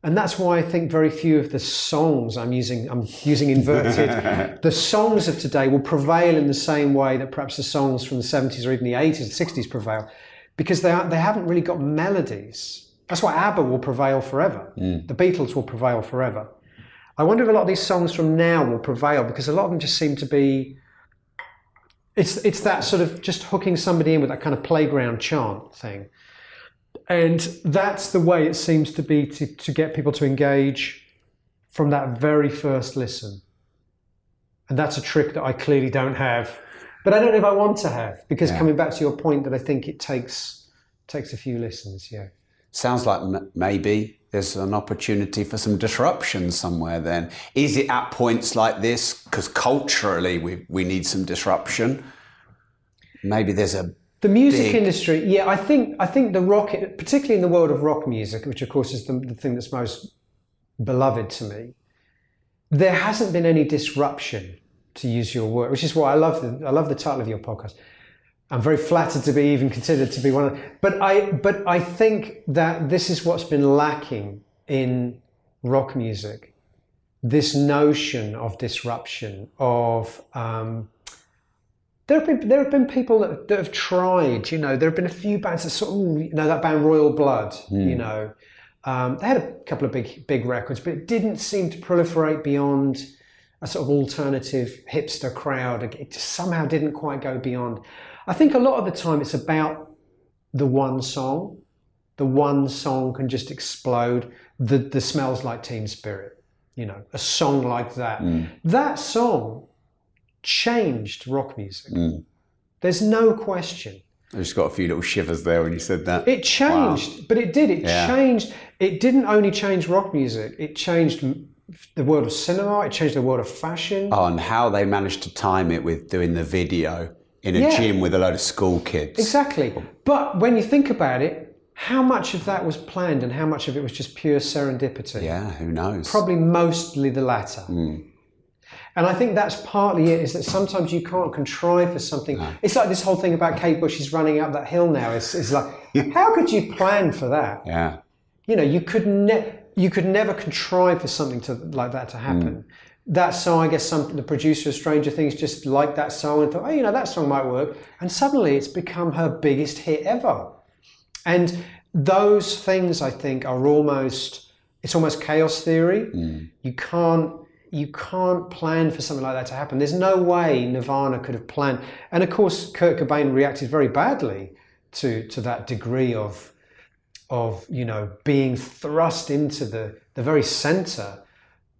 Speaker 2: And that's why I think very few of the songs I'm using, I'm using inverted, the songs of today will prevail in the same way that perhaps the songs from the 70s or even the 80s, 60s prevail, because they, are, they haven't really got melodies. That's why ABBA will prevail forever. Mm. The Beatles will prevail forever. I wonder if a lot of these songs from now will prevail because a lot of them just seem to be. It's it's that sort of just hooking somebody in with that kind of playground chant thing, and that's the way it seems to be to, to get people to engage from that very first listen. And that's a trick that I clearly don't have, but I don't know if I want to have because
Speaker 1: Yeah.
Speaker 2: coming back to your point that I think it takes takes a few listens. Yeah.
Speaker 1: Sounds like m- maybe there's an opportunity for some disruption somewhere then. Is it at points like this? Because culturally we, we need some disruption. Maybe there's a.
Speaker 2: The music
Speaker 1: big-
Speaker 2: industry, yeah, I think I think the rock, particularly in the world of rock music, which of course is the, the thing that's most beloved to me, there hasn't been any disruption to use your word, which is why I love the I love the title of your podcast. I'm very flattered to be even considered to be one of. But I but I think that this is what's been lacking in rock music. This notion of disruption of um, there have been there have been people that, that, have tried. You know, there have been a few bands that sort of you know that band Royal Blood. Mm. You know, um, they had a couple of big big records, but it didn't seem to proliferate beyond a sort of alternative hipster crowd. It just somehow didn't quite go beyond. I think a lot of the time it's about the one song. The one song can just explode. The the smells like Teen Spirit. You know, a song like that. Mm. That song changed rock music. Mm. There's no question.
Speaker 1: I just got a few little shivers there when you said that.
Speaker 2: It changed, wow. but it did. It yeah. changed. It didn't only change rock music. It changed the world of cinema. It changed the world of fashion.
Speaker 1: Oh, and how they managed to time it with doing the video in a yeah. gym with a load of school kids.
Speaker 2: Exactly. But when you think about it, how much of that was planned and how much of it was just pure serendipity?
Speaker 1: Yeah, who knows?
Speaker 2: Probably mostly the latter. Mm. And I think that's partly it, is that sometimes you can't contrive for something. No. It's like this whole thing about Kate Bush is running up that hill now. It's, it's like, how could you plan for that?
Speaker 1: Yeah.
Speaker 2: You know, you could, ne- you could never contrive for something to, like that to happen. Mm. That song, I guess some, the producer of Stranger Things just liked that song and thought, oh, you know, that song might work. And suddenly it's become her biggest hit ever. And those things, I think, are almost, it's almost chaos theory. Mm. You can't you can't plan for something like that to happen. There's no way Nirvana could have planned. And of course, Kurt Cobain reacted very badly to, to that degree of, of, you know, being thrust into the, the very center,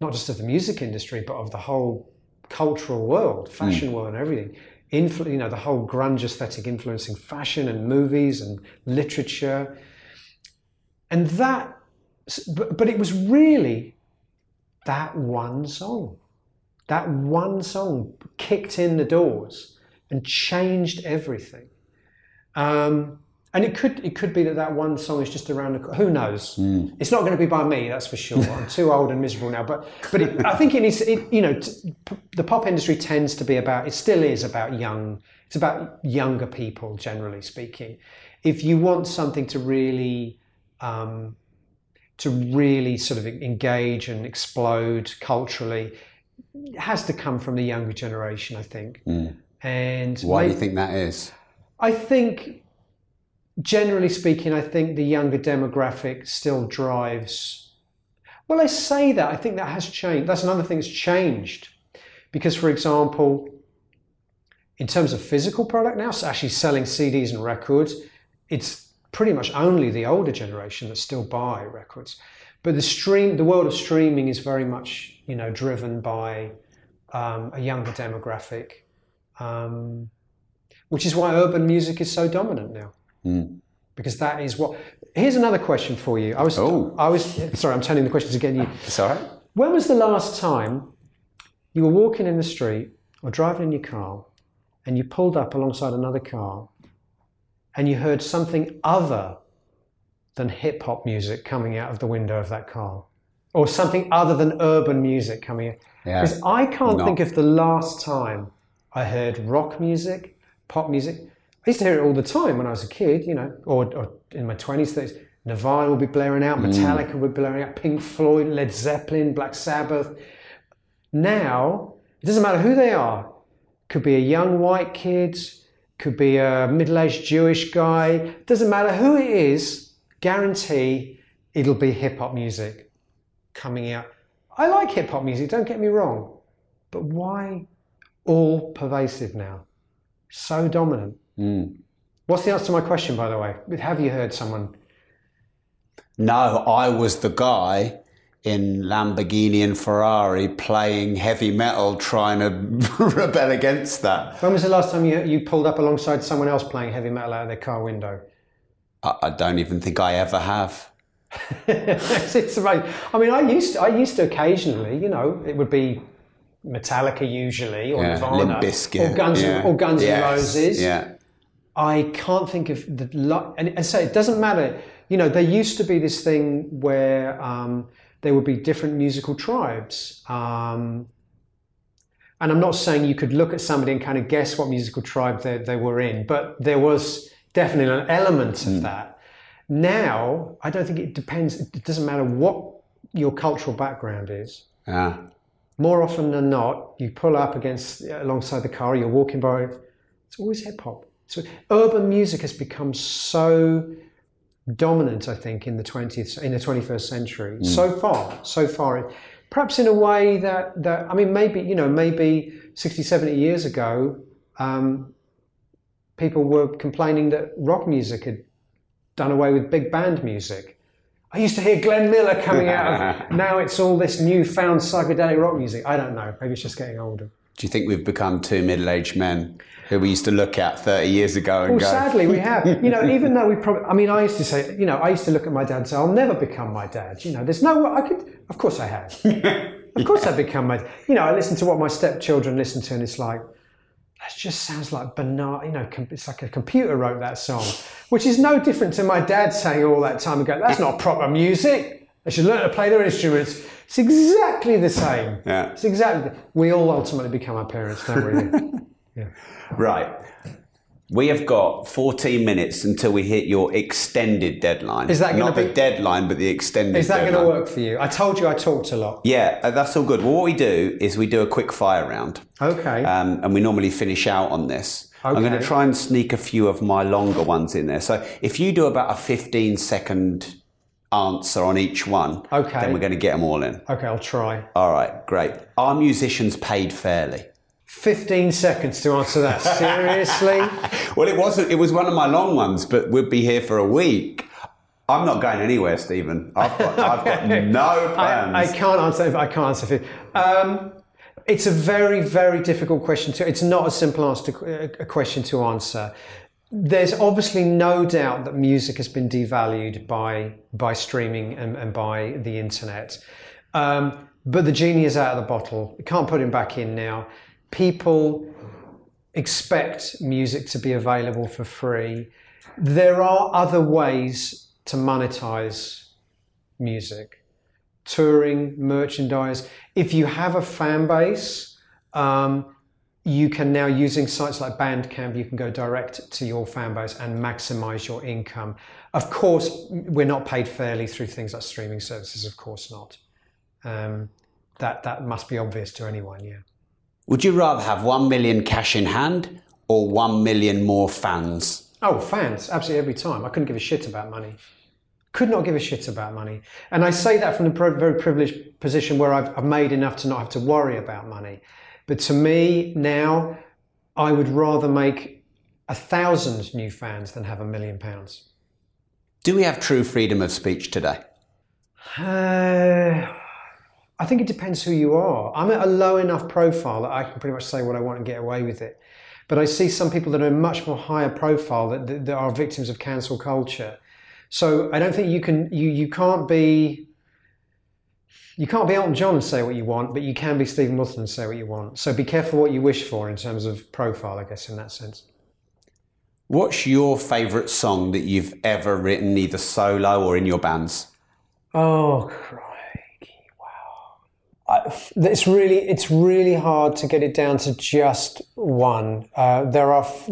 Speaker 2: not just of the music industry, but of the whole cultural world, fashion mm. world and everything. Influ- you know, the whole grunge aesthetic influencing fashion and movies and literature. And that, but, but it was really that one song. That one song kicked in the doors and changed everything. Um, and it could it could be that that one song is just around the corner. who knows mm. it's not going to be by me that's for sure i'm too old and miserable now but but it, i think it is it, you know t- p- the pop industry tends to be about it still is about young it's about younger people generally speaking if you want something to really um, to really sort of engage and explode culturally has to come from the younger generation, I think. Mm. And
Speaker 1: why maybe, do you think that is?
Speaker 2: I think, generally speaking, I think the younger demographic still drives. Well, I say that. I think that has changed. That's another thing that's changed. Because, for example, in terms of physical product now, so actually selling CDs and records, it's pretty much only the older generation that still buy records. But the stream, the world of streaming is very much, you know, driven by um, a younger demographic, um, which is why urban music is so dominant now. Mm. Because that is what. Here's another question for you. I was, oh. I was. Sorry, I'm turning the questions again. You.
Speaker 1: Sorry.
Speaker 2: When was the last time you were walking in the street or driving in your car, and you pulled up alongside another car, and you heard something other than hip hop music coming out of the window of that car, or something other than urban music coming in. Because yeah. I can't think of the last time I heard rock music, pop music. I used to hear it all the time when I was a kid, you know, or, or in my 20s, 30s. Nirvana would be blaring out, mm. Metallica mm. would be blaring out, Pink Floyd, Led Zeppelin, Black Sabbath. Now, it doesn't matter who they are. Could be a young white kid, could be a middle aged Jewish guy, doesn't matter who it is, guarantee it'll be hip hop music coming out. I like hip hop music, don't get me wrong, but why all pervasive now? So dominant. Mm. What's the answer to my question, by the way? Have you heard someone?
Speaker 1: No, I was the guy in Lamborghini and Ferrari playing heavy metal, trying to rebel against that.
Speaker 2: When was the last time you, you pulled up alongside someone else playing heavy metal out of their car window?
Speaker 1: I, I don't even think I ever have.
Speaker 2: it's amazing. I mean, I used to, I used to occasionally, you know, it would be Metallica usually, or yeah, Nirvana, or Guns, yeah. or Guns yes. N' Roses.
Speaker 1: Yeah.
Speaker 2: I can't think of the and, and so it doesn't matter. You know, there used to be this thing where um, there would be different musical tribes. Um, and I'm not saying you could look at somebody and kind of guess what musical tribe they, they were in, but there was definitely an element of that. Now, I don't think it depends. It doesn't matter what your cultural background is.
Speaker 1: Yeah.
Speaker 2: More often than not, you pull up against alongside the car, you're walking by. It's always hip hop. So urban music has become so dominant, I think, in the twentieth in the twenty first century. So far, so far, perhaps in a way that that I mean, maybe you know, maybe 60, 70 years ago, um, people were complaining that rock music had done away with big band music. I used to hear Glenn Miller coming out of. now it's all this newfound psychedelic rock music. I don't know. Maybe it's just getting older.
Speaker 1: Do you think we've become two middle-aged men who we used to look at 30 years ago and
Speaker 2: Well,
Speaker 1: go,
Speaker 2: sadly, we have. You know, even though we probably, I mean, I used to say, you know, I used to look at my dad and say, I'll never become my dad. You know, there's no, I could, of course I have. of course I've become my, you know, I listen to what my stepchildren listen to and it's like, that just sounds like banal, you know, it's like a computer wrote that song, which is no different to my dad saying all that time ago, that's not proper music. They should learn to play their instruments. It's exactly the same.
Speaker 1: Yeah.
Speaker 2: It's exactly, the, we all ultimately become our parents, don't we?
Speaker 1: Right. We have got 14 minutes until we hit your extended deadline.
Speaker 2: Is that gonna
Speaker 1: Not the deadline, but the extended
Speaker 2: Is that going to work for you? I told you I talked a lot.
Speaker 1: Yeah, uh, that's all good. Well, what we do is we do a quick fire round.
Speaker 2: Okay.
Speaker 1: Um, and we normally finish out on this. Okay. I'm going to try and sneak a few of my longer ones in there. So if you do about a 15 second answer on each one,
Speaker 2: Okay.
Speaker 1: then we're going to get them all in.
Speaker 2: okay, I'll try.
Speaker 1: All right, great. Are musicians paid fairly?
Speaker 2: 15 seconds to answer that. Seriously?
Speaker 1: Well, it wasn't. It was one of my long ones, but we'd be here for a week. I'm not going anywhere, Steven. I've got, I've got no plans.
Speaker 2: I, I can't answer. I can't answer. it. Um, it's a very, very difficult question to. It's not a simple answer to, a question to answer. There's obviously no doubt that music has been devalued by by streaming and, and by the internet. Um, but the genie is out of the bottle. You can't put him back in now. People expect music to be available for free. There are other ways to monetize music touring, merchandise. If you have a fan base, um, you can now using sites like Bandcamp, you can go direct to your fan base and maximize your income. Of course, we're not paid fairly through things like streaming services. Of course not. Um, that that must be obvious to anyone. Yeah.
Speaker 1: Would you rather have one million cash in hand or one million more fans?
Speaker 2: Oh, fans, absolutely every time. I couldn't give a shit about money. Could not give a shit about money. And I say that from the very privileged position where I've, I've made enough to not have to worry about money. But to me, now, I would rather make a thousand new fans than have a million pounds.
Speaker 1: Do we have true freedom of speech today?
Speaker 2: Uh, I think it depends who you are. I'm at a low enough profile that I can pretty much say what I want and get away with it. But I see some people that are much more higher profile that, that, that are victims of cancel culture. So I don't think you can you you can't be you can't be Elton John and say what you want, but you can be Steven Wilson and say what you want. So be careful what you wish for in terms of profile, I guess, in that sense.
Speaker 1: What's your favourite song that you've ever written, either solo or in your bands?
Speaker 2: Oh, crikey! I, it's really it's really hard to get it down to just one. Uh, there are. F-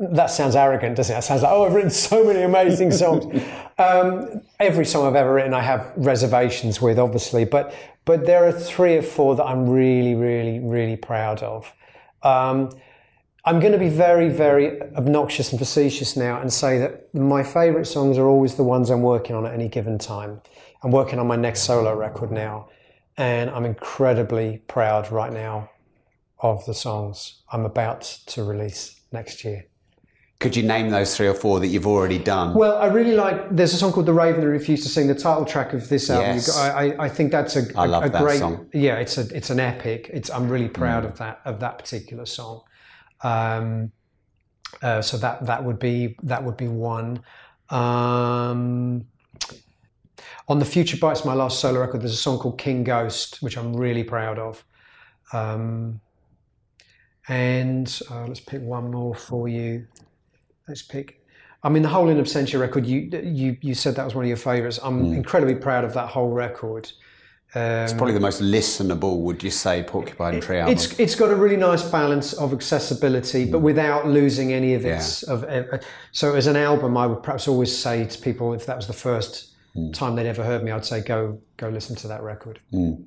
Speaker 2: that sounds arrogant, doesn't it? It sounds like oh, I've written so many amazing songs. um, every song I've ever written, I have reservations with, obviously, but but there are three or four that I'm really, really, really proud of. Um, I'm going to be very, very obnoxious and facetious now and say that my favourite songs are always the ones I'm working on at any given time. I'm working on my next solo record now, and I'm incredibly proud right now of the songs I'm about to release next year.
Speaker 1: Could you name those three or four that you've already done?
Speaker 2: Well, I really like. There's a song called "The Raven That Refused to Sing," the title track of this album.
Speaker 1: Yes.
Speaker 2: I, I, I think that's a,
Speaker 1: I
Speaker 2: a-
Speaker 1: love
Speaker 2: a
Speaker 1: that
Speaker 2: great.
Speaker 1: song.
Speaker 2: Yeah, it's a it's an epic. It's I'm really proud of that of that particular song. Um, uh, so that that would be that would be one. Um, on the Future Bites, my last solo record, there's a song called King Ghost, which I'm really proud of. Um, and uh, let's pick one more for you. Let's pick. I mean, the whole In Absentia record. You you you said that was one of your favourites. I'm incredibly proud of that whole record.
Speaker 1: it's probably the most listenable, would you say, Porcupine Tree album?
Speaker 2: It's it's got a really nice balance of accessibility, but without losing any of its. Of, uh, so as an album, I would perhaps always say to people, if that was the first Mm. time they'd ever heard me, I'd say go go listen to that record. Mm.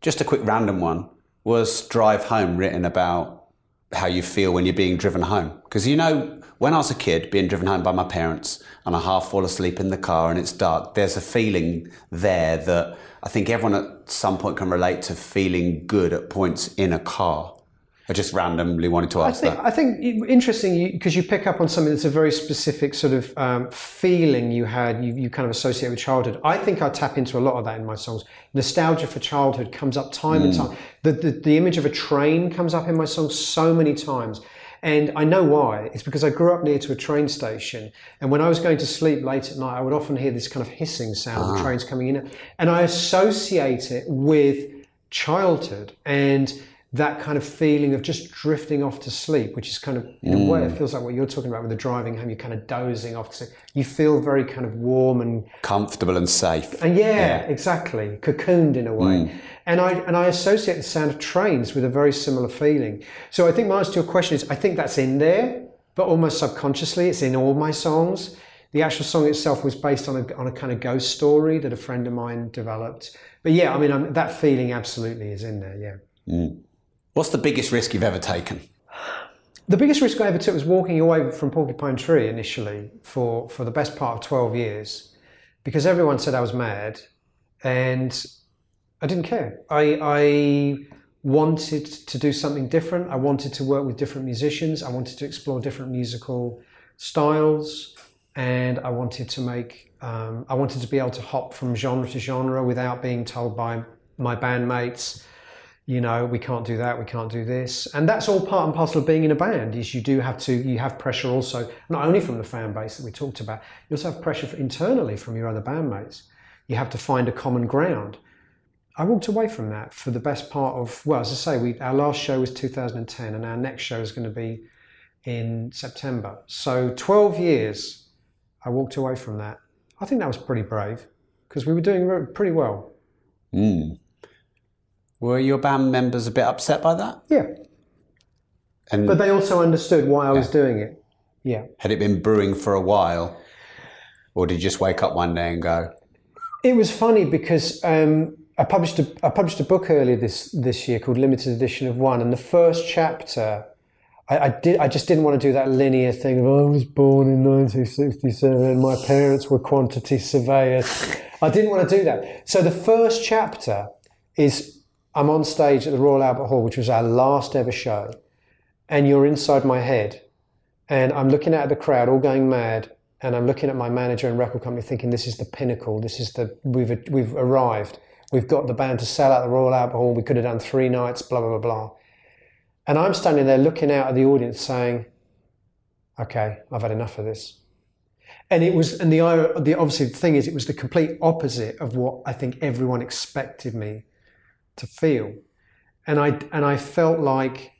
Speaker 1: Just a quick random one. Was Drive Home written about how you feel when you're being driven home? Because you know, when I was a kid, being driven home by my parents, and I half fall asleep in the car and it's dark, there's a feeling there that I think everyone at some point can relate to feeling good at points in a car. I just randomly wanted to
Speaker 2: I
Speaker 1: ask
Speaker 2: think,
Speaker 1: that.
Speaker 2: I think interesting because you, pick up on something that's a very specific sort of um, feeling you had, you, you kind of associate with childhood. I think I tap into a lot of that in my songs. Nostalgia for childhood comes up time and time. The, the, the image of a train comes up in my songs so many times. And I know why. It's because I grew up near to a train station. And when I was going to sleep late at night, I would often hear this kind of hissing sound of trains coming in. And I associate it with childhood and that kind of feeling of just drifting off to sleep, which is kind of, in a way, it mm. feels like what you're talking about with the driving home. You're kind of dozing off to sleep. You feel very kind of warm and
Speaker 1: Comfortable and safe.
Speaker 2: and yeah, exactly, cocooned in a way. Mm. And I and I associate the sound of trains with a very similar feeling. So I think my answer to your question is I think that's in there, but almost subconsciously, it's in all my songs. The actual song itself was based on a on a kind of ghost story that a friend of mine developed. But yeah, I mean I'm, that feeling absolutely is in there. Yeah. Mm.
Speaker 1: What's the biggest risk you've ever taken?
Speaker 2: The biggest risk I ever took was walking away from Porcupine Tree initially for, for the best part of 12 years because everyone said I was mad and I didn't care. I, I wanted to do something different. I wanted to work with different musicians. I wanted to explore different musical styles and I wanted to make, um, I wanted to be able to hop from genre to genre without being told by my bandmates you know we can't do that we can't do this. And that's all part and parcel of being in a band is you do have to you have pressure also not only from the fan base that we talked about you also have pressure internally from your other bandmates. You have to find a common ground. I walked away from that for the best part of well as i say we our last show was 2010 and our next show is going to be in september. So 12 years i walked away from that. I think that was pretty brave because we were doing pretty well mm.
Speaker 1: Were your band members a bit upset by that?
Speaker 2: yeah
Speaker 1: And
Speaker 2: but they also understood why i was doing it yeah
Speaker 1: had it been brewing for a while? Or did you just wake up one day and go,
Speaker 2: It was funny because um, I published a, I published a book earlier this this year called Limited Edition of One, and the first chapter, I, I did I just didn't want to do that linear thing of "Oh, I was born in 1967 my parents were quantity surveyors. I didn't want to do that. So the first chapter is I'm on stage at the Royal Albert Hall, which was our last ever show, and you're inside my head, and I'm looking out at the crowd all going mad, and I'm looking at my manager and record company thinking this is the pinnacle, this is the we've we've arrived, we've got the band to sell out the Royal Albert Hall, we could have done three nights, blah blah blah blah, and I'm standing there looking out at the audience saying, okay, I've had enough of this. And it was, and the, the obviously the thing is, it was the complete opposite of what I think everyone expected me to feel. And I, and I felt like,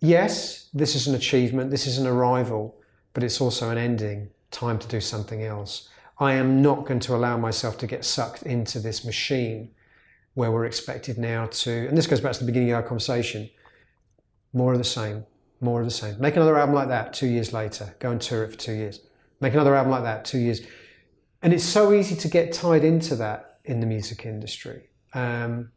Speaker 2: yes, this is an achievement, this is an arrival, but it's also an ending, time to do something else. I am not going to allow myself to get sucked into this machine where we're expected now to, and this goes back to the beginning of our conversation, more of the same, more of the same. Make another album like that two years later, go and tour it for two years. Make another album like that two years. And it's so easy to get tied into that in the music industry. Um,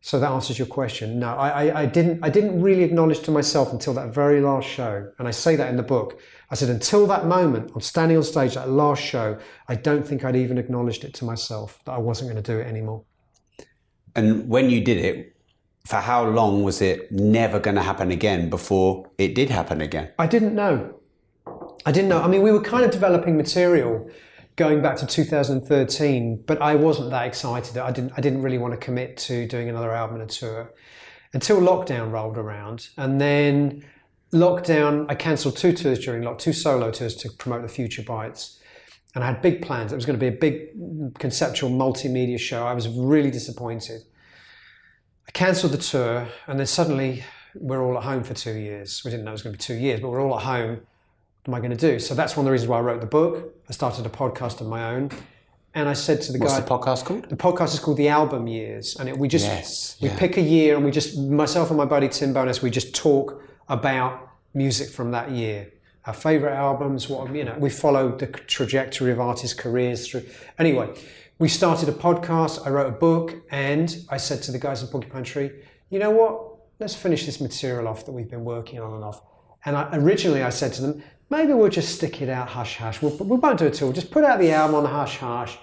Speaker 2: so that answers your question. No, I, I, I, didn't. I didn't really acknowledge to myself until that very last show, and I say that in the book. I said until that moment, I'm standing on stage, that last show, I don't think I'd even acknowledged it to myself that I wasn't going to do it anymore.
Speaker 1: and when you did it, for how long was it never going to happen again before it did happen again?
Speaker 2: I didn't know. I didn't know. I mean, we were kind of developing material going back to 2013, but I wasn't that excited. I didn't. I didn't really want to commit to doing another album and a tour until lockdown rolled around, and then lockdown. I cancelled two tours during lock, two solo tours to promote the Future Bites, and I had big plans. It was going to be a big conceptual multimedia show. I was really disappointed. I cancelled the tour, and then suddenly we're all at home for two years. We didn't know it was going to be two years, but we're all at home. Am I going to do? So that's one of the reasons why I wrote the book. I started a podcast of my own, And I said to the guys
Speaker 1: What's
Speaker 2: guy,
Speaker 1: the podcast called?
Speaker 2: the podcast is called The Album Years, and it, we just
Speaker 1: Yes,
Speaker 2: we
Speaker 1: yeah.
Speaker 2: pick a year and we just myself and my buddy Tim Bowness we just talk about music from that year, our favorite albums, what you know. We followed the trajectory of artists' careers through. Anyway, we started a podcast. I wrote a book, and I said to the guys in Porcupine Tree, you know what? Let's finish this material off that we've been working on and off. And I, originally I said to them, maybe we'll just stick it out hush hush. We'll, we won't do it at all. Just put out the album on hush hush.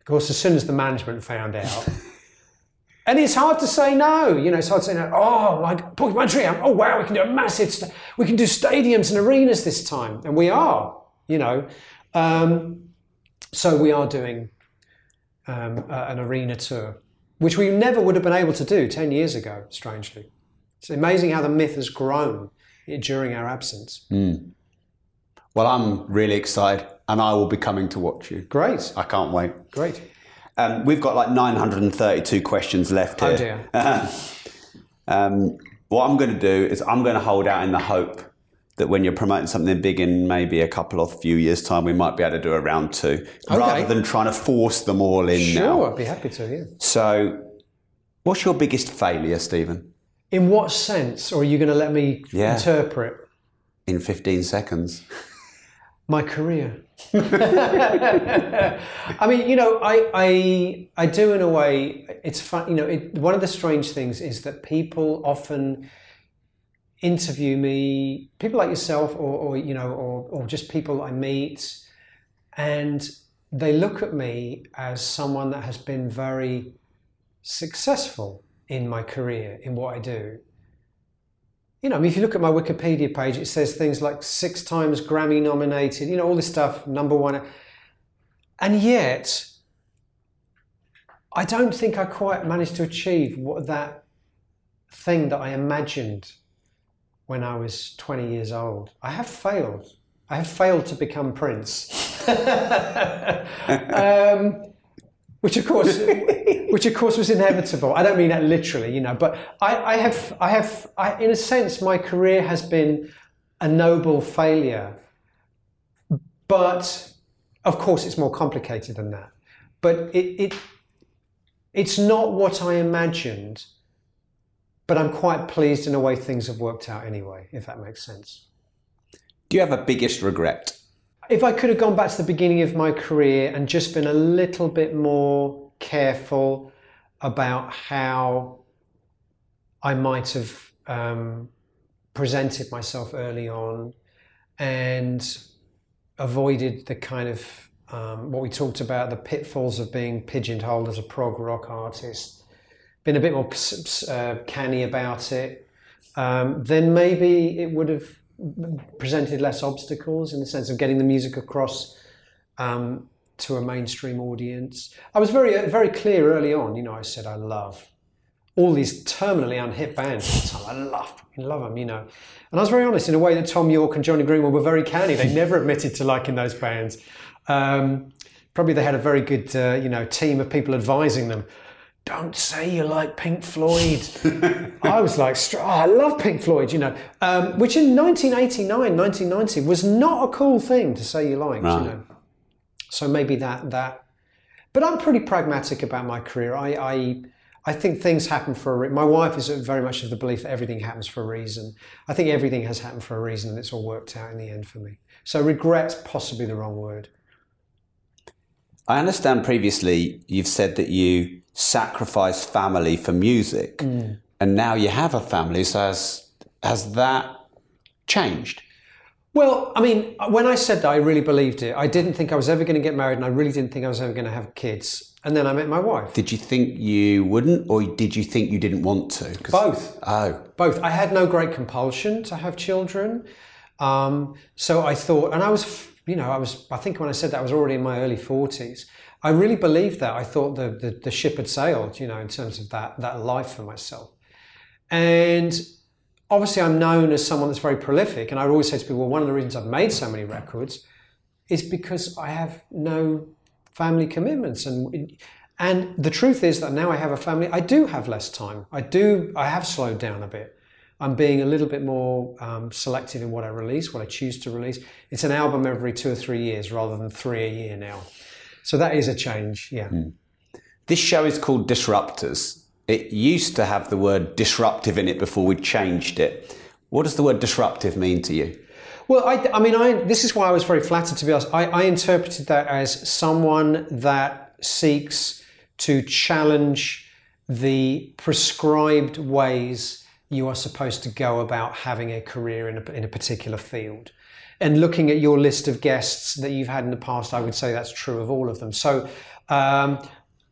Speaker 2: Of course, as soon as the management found out, and it's hard to say no. You know, it's hard to say no. Oh, my Porcupine Tree. Oh, wow, we can do a massive. St- we can do stadiums and arenas this time, and we are. You know, um, so we are doing um, a- an arena tour, which we never would have been able to do ten years ago. Strangely, it's amazing how the myth has grown during our absence.
Speaker 1: Well, I'm really excited, and I will be coming to watch you.
Speaker 2: Great,
Speaker 1: I can't wait.
Speaker 2: great.
Speaker 1: Um, we've got like 932 questions left here.
Speaker 2: Oh dear.
Speaker 1: Um, what I'm going to do is I'm going to hold out in the hope that when you're promoting something big in maybe a couple of few years' time, we might be able to do a round two, rather than trying to force them all in now.
Speaker 2: Sure, I'd be happy to. Yeah.
Speaker 1: So, what's your biggest failure, Steven?
Speaker 2: In what sense, or are you going to let me
Speaker 1: Yeah.
Speaker 2: interpret?
Speaker 1: In 15 seconds.
Speaker 2: my career. I mean, you know, I, I, I do in a way. It's fun. You know, it, one of the strange things is that people often interview me, people like yourself, or, or you know, or, or just people I meet, and they look at me as someone that has been very successful in my career in what I do you know, I mean, if you look at my Wikipedia page, it says things like six times Grammy nominated, you know, all this stuff, number one. And yet, I don't think I quite managed to achieve what that thing that I imagined when I was 20 years old. I have failed. I have failed to become Prince. um, which of course, which of course was inevitable. I don't mean that literally, you know, but I, I have, I have, I, in a sense, my career has been a noble failure. But of course, it's more complicated than that. But it, it it's not what I imagined. But I'm quite pleased in the way things have worked out anyway, if that makes sense.
Speaker 1: Do you have a biggest regret?
Speaker 2: If I could have gone back to the beginning of my career and just been a little bit more careful about how I might have um, presented myself early on and avoided the kind of um, what we talked about the pitfalls of being pigeonholed as a prog rock artist, been a bit more uh, canny about it, um, then maybe it would have presented less obstacles in the sense of getting the music across um, to a mainstream audience. I was very, very clear early on. You know, I said I love all these terminally unhit bands. I love, love them. You know, and I was very honest in a way that Thom Yorke and Jonny Greenwood were very canny. They never admitted to liking those bands. Um, probably they had a very good, uh, you know, team of people advising them don't say you like Pink Floyd. I was like, oh, I love Pink Floyd, you know, um, which in 1989, 1990 was not a cool thing to say you liked,
Speaker 1: Right.
Speaker 2: you know. So maybe that that, but I'm pretty pragmatic about my career. I I, I think things happen for a. Re- my wife is very much of the belief that everything happens for a reason. I think everything has happened for a reason, and it's all worked out in the end for me. So regret's possibly the wrong word.
Speaker 1: I understand previously you've said that you sacrificed family for music, and now you have a family. So has has that changed?
Speaker 2: Well, I mean, when I said that, I really believed it. I didn't think I was ever going to get married, and I really didn't think I was ever going to have kids. And then I met my wife.
Speaker 1: Did you think you wouldn't, or did you think you didn't want to?
Speaker 2: Both.
Speaker 1: Oh,
Speaker 2: Both. I had no great compulsion to have children. Um, so I thought, and I was, you know, I was, I think when I said that, I was already in my early 40s. I really believed that. I thought the, the, the ship had sailed, you know, in terms of that, that life for myself. And obviously, I'm known as someone that's very prolific. And I always say to people, well, one of the reasons I've made so many records is because I have no family commitments. And, and the truth is that now I have a family, I do have less time. I do, I have slowed down a bit. I'm being a little bit more um, selective in what I release, what I choose to release. It's an album every two or three years rather than three a year now. So that is a change. Yeah. Hmm.
Speaker 1: This show is called Disruptors. It used to have the word disruptive in it before we changed it. What does the word disruptive mean to you?
Speaker 2: Well, I, I mean, I, this is why I was very flattered, to be honest. I, I interpreted that as someone that seeks to challenge the prescribed ways you are supposed to go about having a career in a, in a particular field. And looking at your list of guests that you've had in the past, I would say that's true of all of them. So um,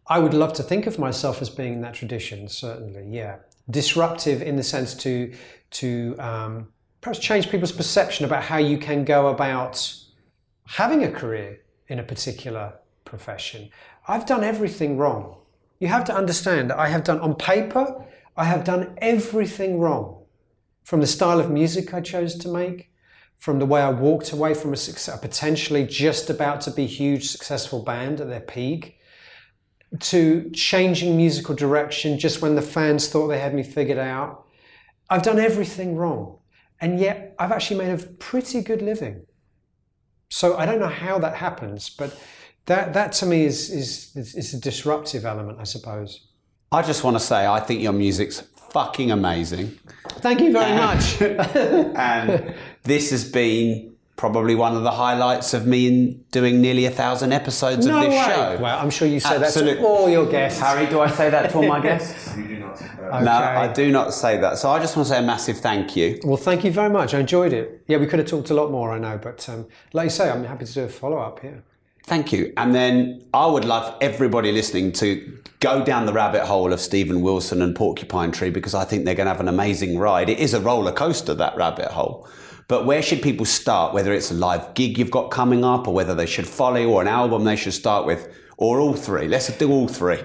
Speaker 2: I would love to think of myself as being in that tradition, certainly, yeah. Disruptive in the sense to, to um, perhaps change people's perception about how you can go about having a career in a particular profession. I've done everything wrong. You have to understand, I have done on paper, I have done everything wrong. From the style of music I chose to make, from the way I walked away from a, success, a potentially just about to be huge successful band at their peak, to changing musical direction just when the fans thought they had me figured out. I've done everything wrong. And yet I've actually made a pretty good living. So I don't know how that happens, but that, that to me is, is, is a disruptive element, I suppose.
Speaker 1: I just want to say I think your music's fucking amazing.
Speaker 2: Thank you very much.
Speaker 1: and this has been probably one of the highlights of me in doing nearly a thousand episodes
Speaker 2: no
Speaker 1: of this
Speaker 2: way.
Speaker 1: show.
Speaker 2: Well, I'm sure you say
Speaker 1: Absolute-
Speaker 2: that to all your guests.
Speaker 1: Harry, do I say that to all my guests?
Speaker 3: You do not.
Speaker 2: Okay.
Speaker 1: No, I do not say that. So I just want to say a massive thank you.
Speaker 2: Well, thank you very much. I enjoyed it. Yeah, we could have talked a lot more, I know, but um, like you say, I'm happy to do a follow up here.
Speaker 1: Thank you. And then I would love everybody listening to go down the rabbit hole of Steven Wilson and Porcupine Tree because I think they're going to have an amazing ride. It is a roller coaster, that rabbit hole. But where should people start? Whether it's a live gig you've got coming up, or whether they should follow, or an album they should start with, or all three. Let's do all three.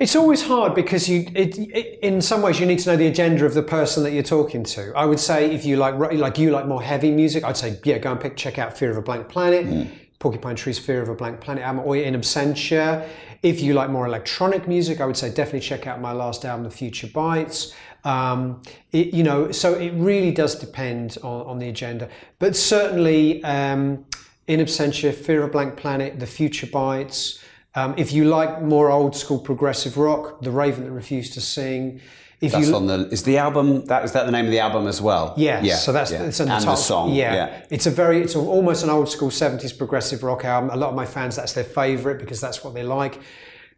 Speaker 2: It's always hard because you, it, it, in some ways, you need to know the agenda of the person that you're talking to. I would say if you like, like you like more heavy music, I'd say yeah, go and pick, check out Fear of a Blank Planet, hmm. Porcupine Tree's Fear of a Blank Planet album, or In Absentia. If you like more electronic music, I would say definitely check out my last album, The Future Bites. Um, it, you know, so it really does depend on, on the agenda, but certainly um, In Absentia, Fear of a Blank Planet, The Future Bites. Um, if you like more old school progressive rock, The Raven That Refused to Sing. If
Speaker 1: That's
Speaker 2: you
Speaker 1: on the. Is the album that is that the name of the album as well?
Speaker 2: Yes,
Speaker 1: Yeah.
Speaker 2: so that's
Speaker 1: yeah.
Speaker 2: it's on the
Speaker 1: and
Speaker 2: top.
Speaker 1: the song.
Speaker 2: Yeah.
Speaker 1: yeah.
Speaker 2: it's a very it's a, almost an old school seventies progressive rock album. A lot of my fans that's their favourite because that's what they like.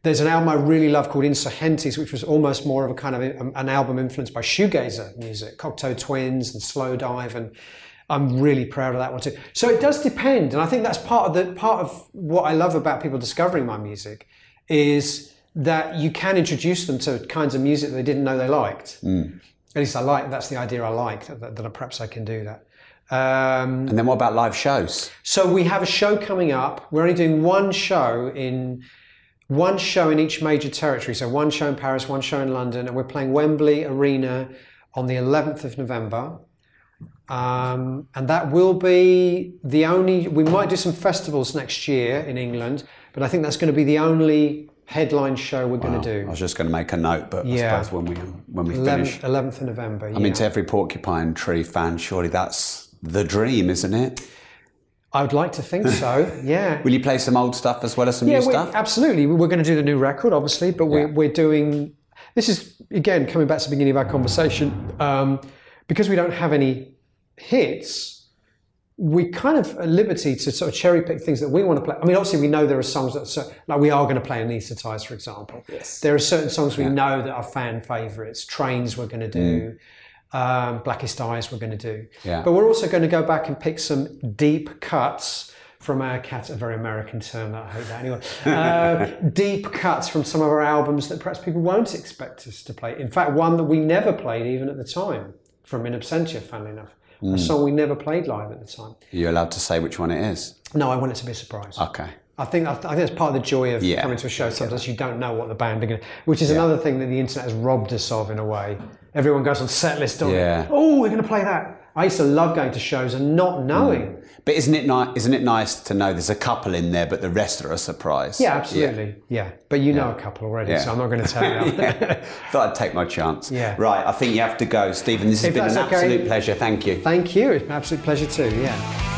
Speaker 2: There's an album I really love called Insurgentes, which was almost more of a kind of a- an album influenced by shoegazer music, Cocteau Twins and Slowdive, and I'm really proud of that one too. So it does depend, and I think that's part of the part of what I love about people discovering my music is that you can introduce them to kinds of music they didn't know they liked. At least I like that's the idea I like that, that, that perhaps I can do that. Um,
Speaker 1: And then what about live shows?
Speaker 2: so we have a show coming up. We're only doing one show in one show in each major territory. So one show in Paris, one show in London, and we're playing Wembley Arena on the 11th of November. Um, and that will be the only. We might do some festivals next year in England, but I think that's going to be the only headline show we're going to do.
Speaker 1: I was just going to make a note, but
Speaker 2: Yeah.
Speaker 1: I suppose when we when we finish.
Speaker 2: 11th, 11th of November.
Speaker 1: I mean, to every Porcupine Tree fan, surely that's the dream, isn't it?
Speaker 2: I would like to think so. Yeah.
Speaker 1: Will you play some old stuff as well as some
Speaker 2: Yeah,
Speaker 1: new
Speaker 2: we-
Speaker 1: stuff?
Speaker 2: absolutely. We're going to do the new record, obviously, but we're,
Speaker 1: Yeah.
Speaker 2: we're doing. This is again coming back to the beginning of our conversation um, because we don't have any hits. We kind of at liberty to sort of cherry pick things that we want to play. I mean, obviously, we know there are songs that so, like we are going to play Anaesthetize, for example.
Speaker 1: Yes.
Speaker 2: There are certain songs we know that are fan favourites. Trains we're going to do. Um, Blackest Eyes we're going to do.
Speaker 1: Yeah.
Speaker 2: But we're also going to go back and pick some deep cuts from our cat, a very American term. That I hate that anyway. Uh, deep cuts from some of our albums that perhaps people won't expect us to play. In fact, one that we never played even at the time from In Absentia, funnily enough, a song we never played live at the time.
Speaker 1: You're you allowed to say which one it is?
Speaker 2: No, I want it to be a surprise.
Speaker 1: Okay.
Speaker 2: I think I think that's part of the joy of
Speaker 1: Yeah.
Speaker 2: coming to a show. Sometimes you don't know what the band are going to, which is another thing that the internet has robbed us of in a way. Everyone goes on set list. on
Speaker 1: Yeah.
Speaker 2: Oh, we're going to play that. I used to love going to shows and not mm. knowing.
Speaker 1: But isn't it nice? Isn't it nice to know there's a couple in there, but the rest are a surprise?
Speaker 2: Yeah, absolutely. Yeah, but you know a couple already,
Speaker 1: Yeah.
Speaker 2: so I'm not going to tell you.
Speaker 1: Yeah. Thought I'd take my chance.
Speaker 2: Yeah.
Speaker 1: Right. I think you have to go, Steven. This has
Speaker 2: If
Speaker 1: been an
Speaker 2: okay.
Speaker 1: absolute pleasure. Thank you.
Speaker 2: Thank you. It's an absolute pleasure too. Yeah.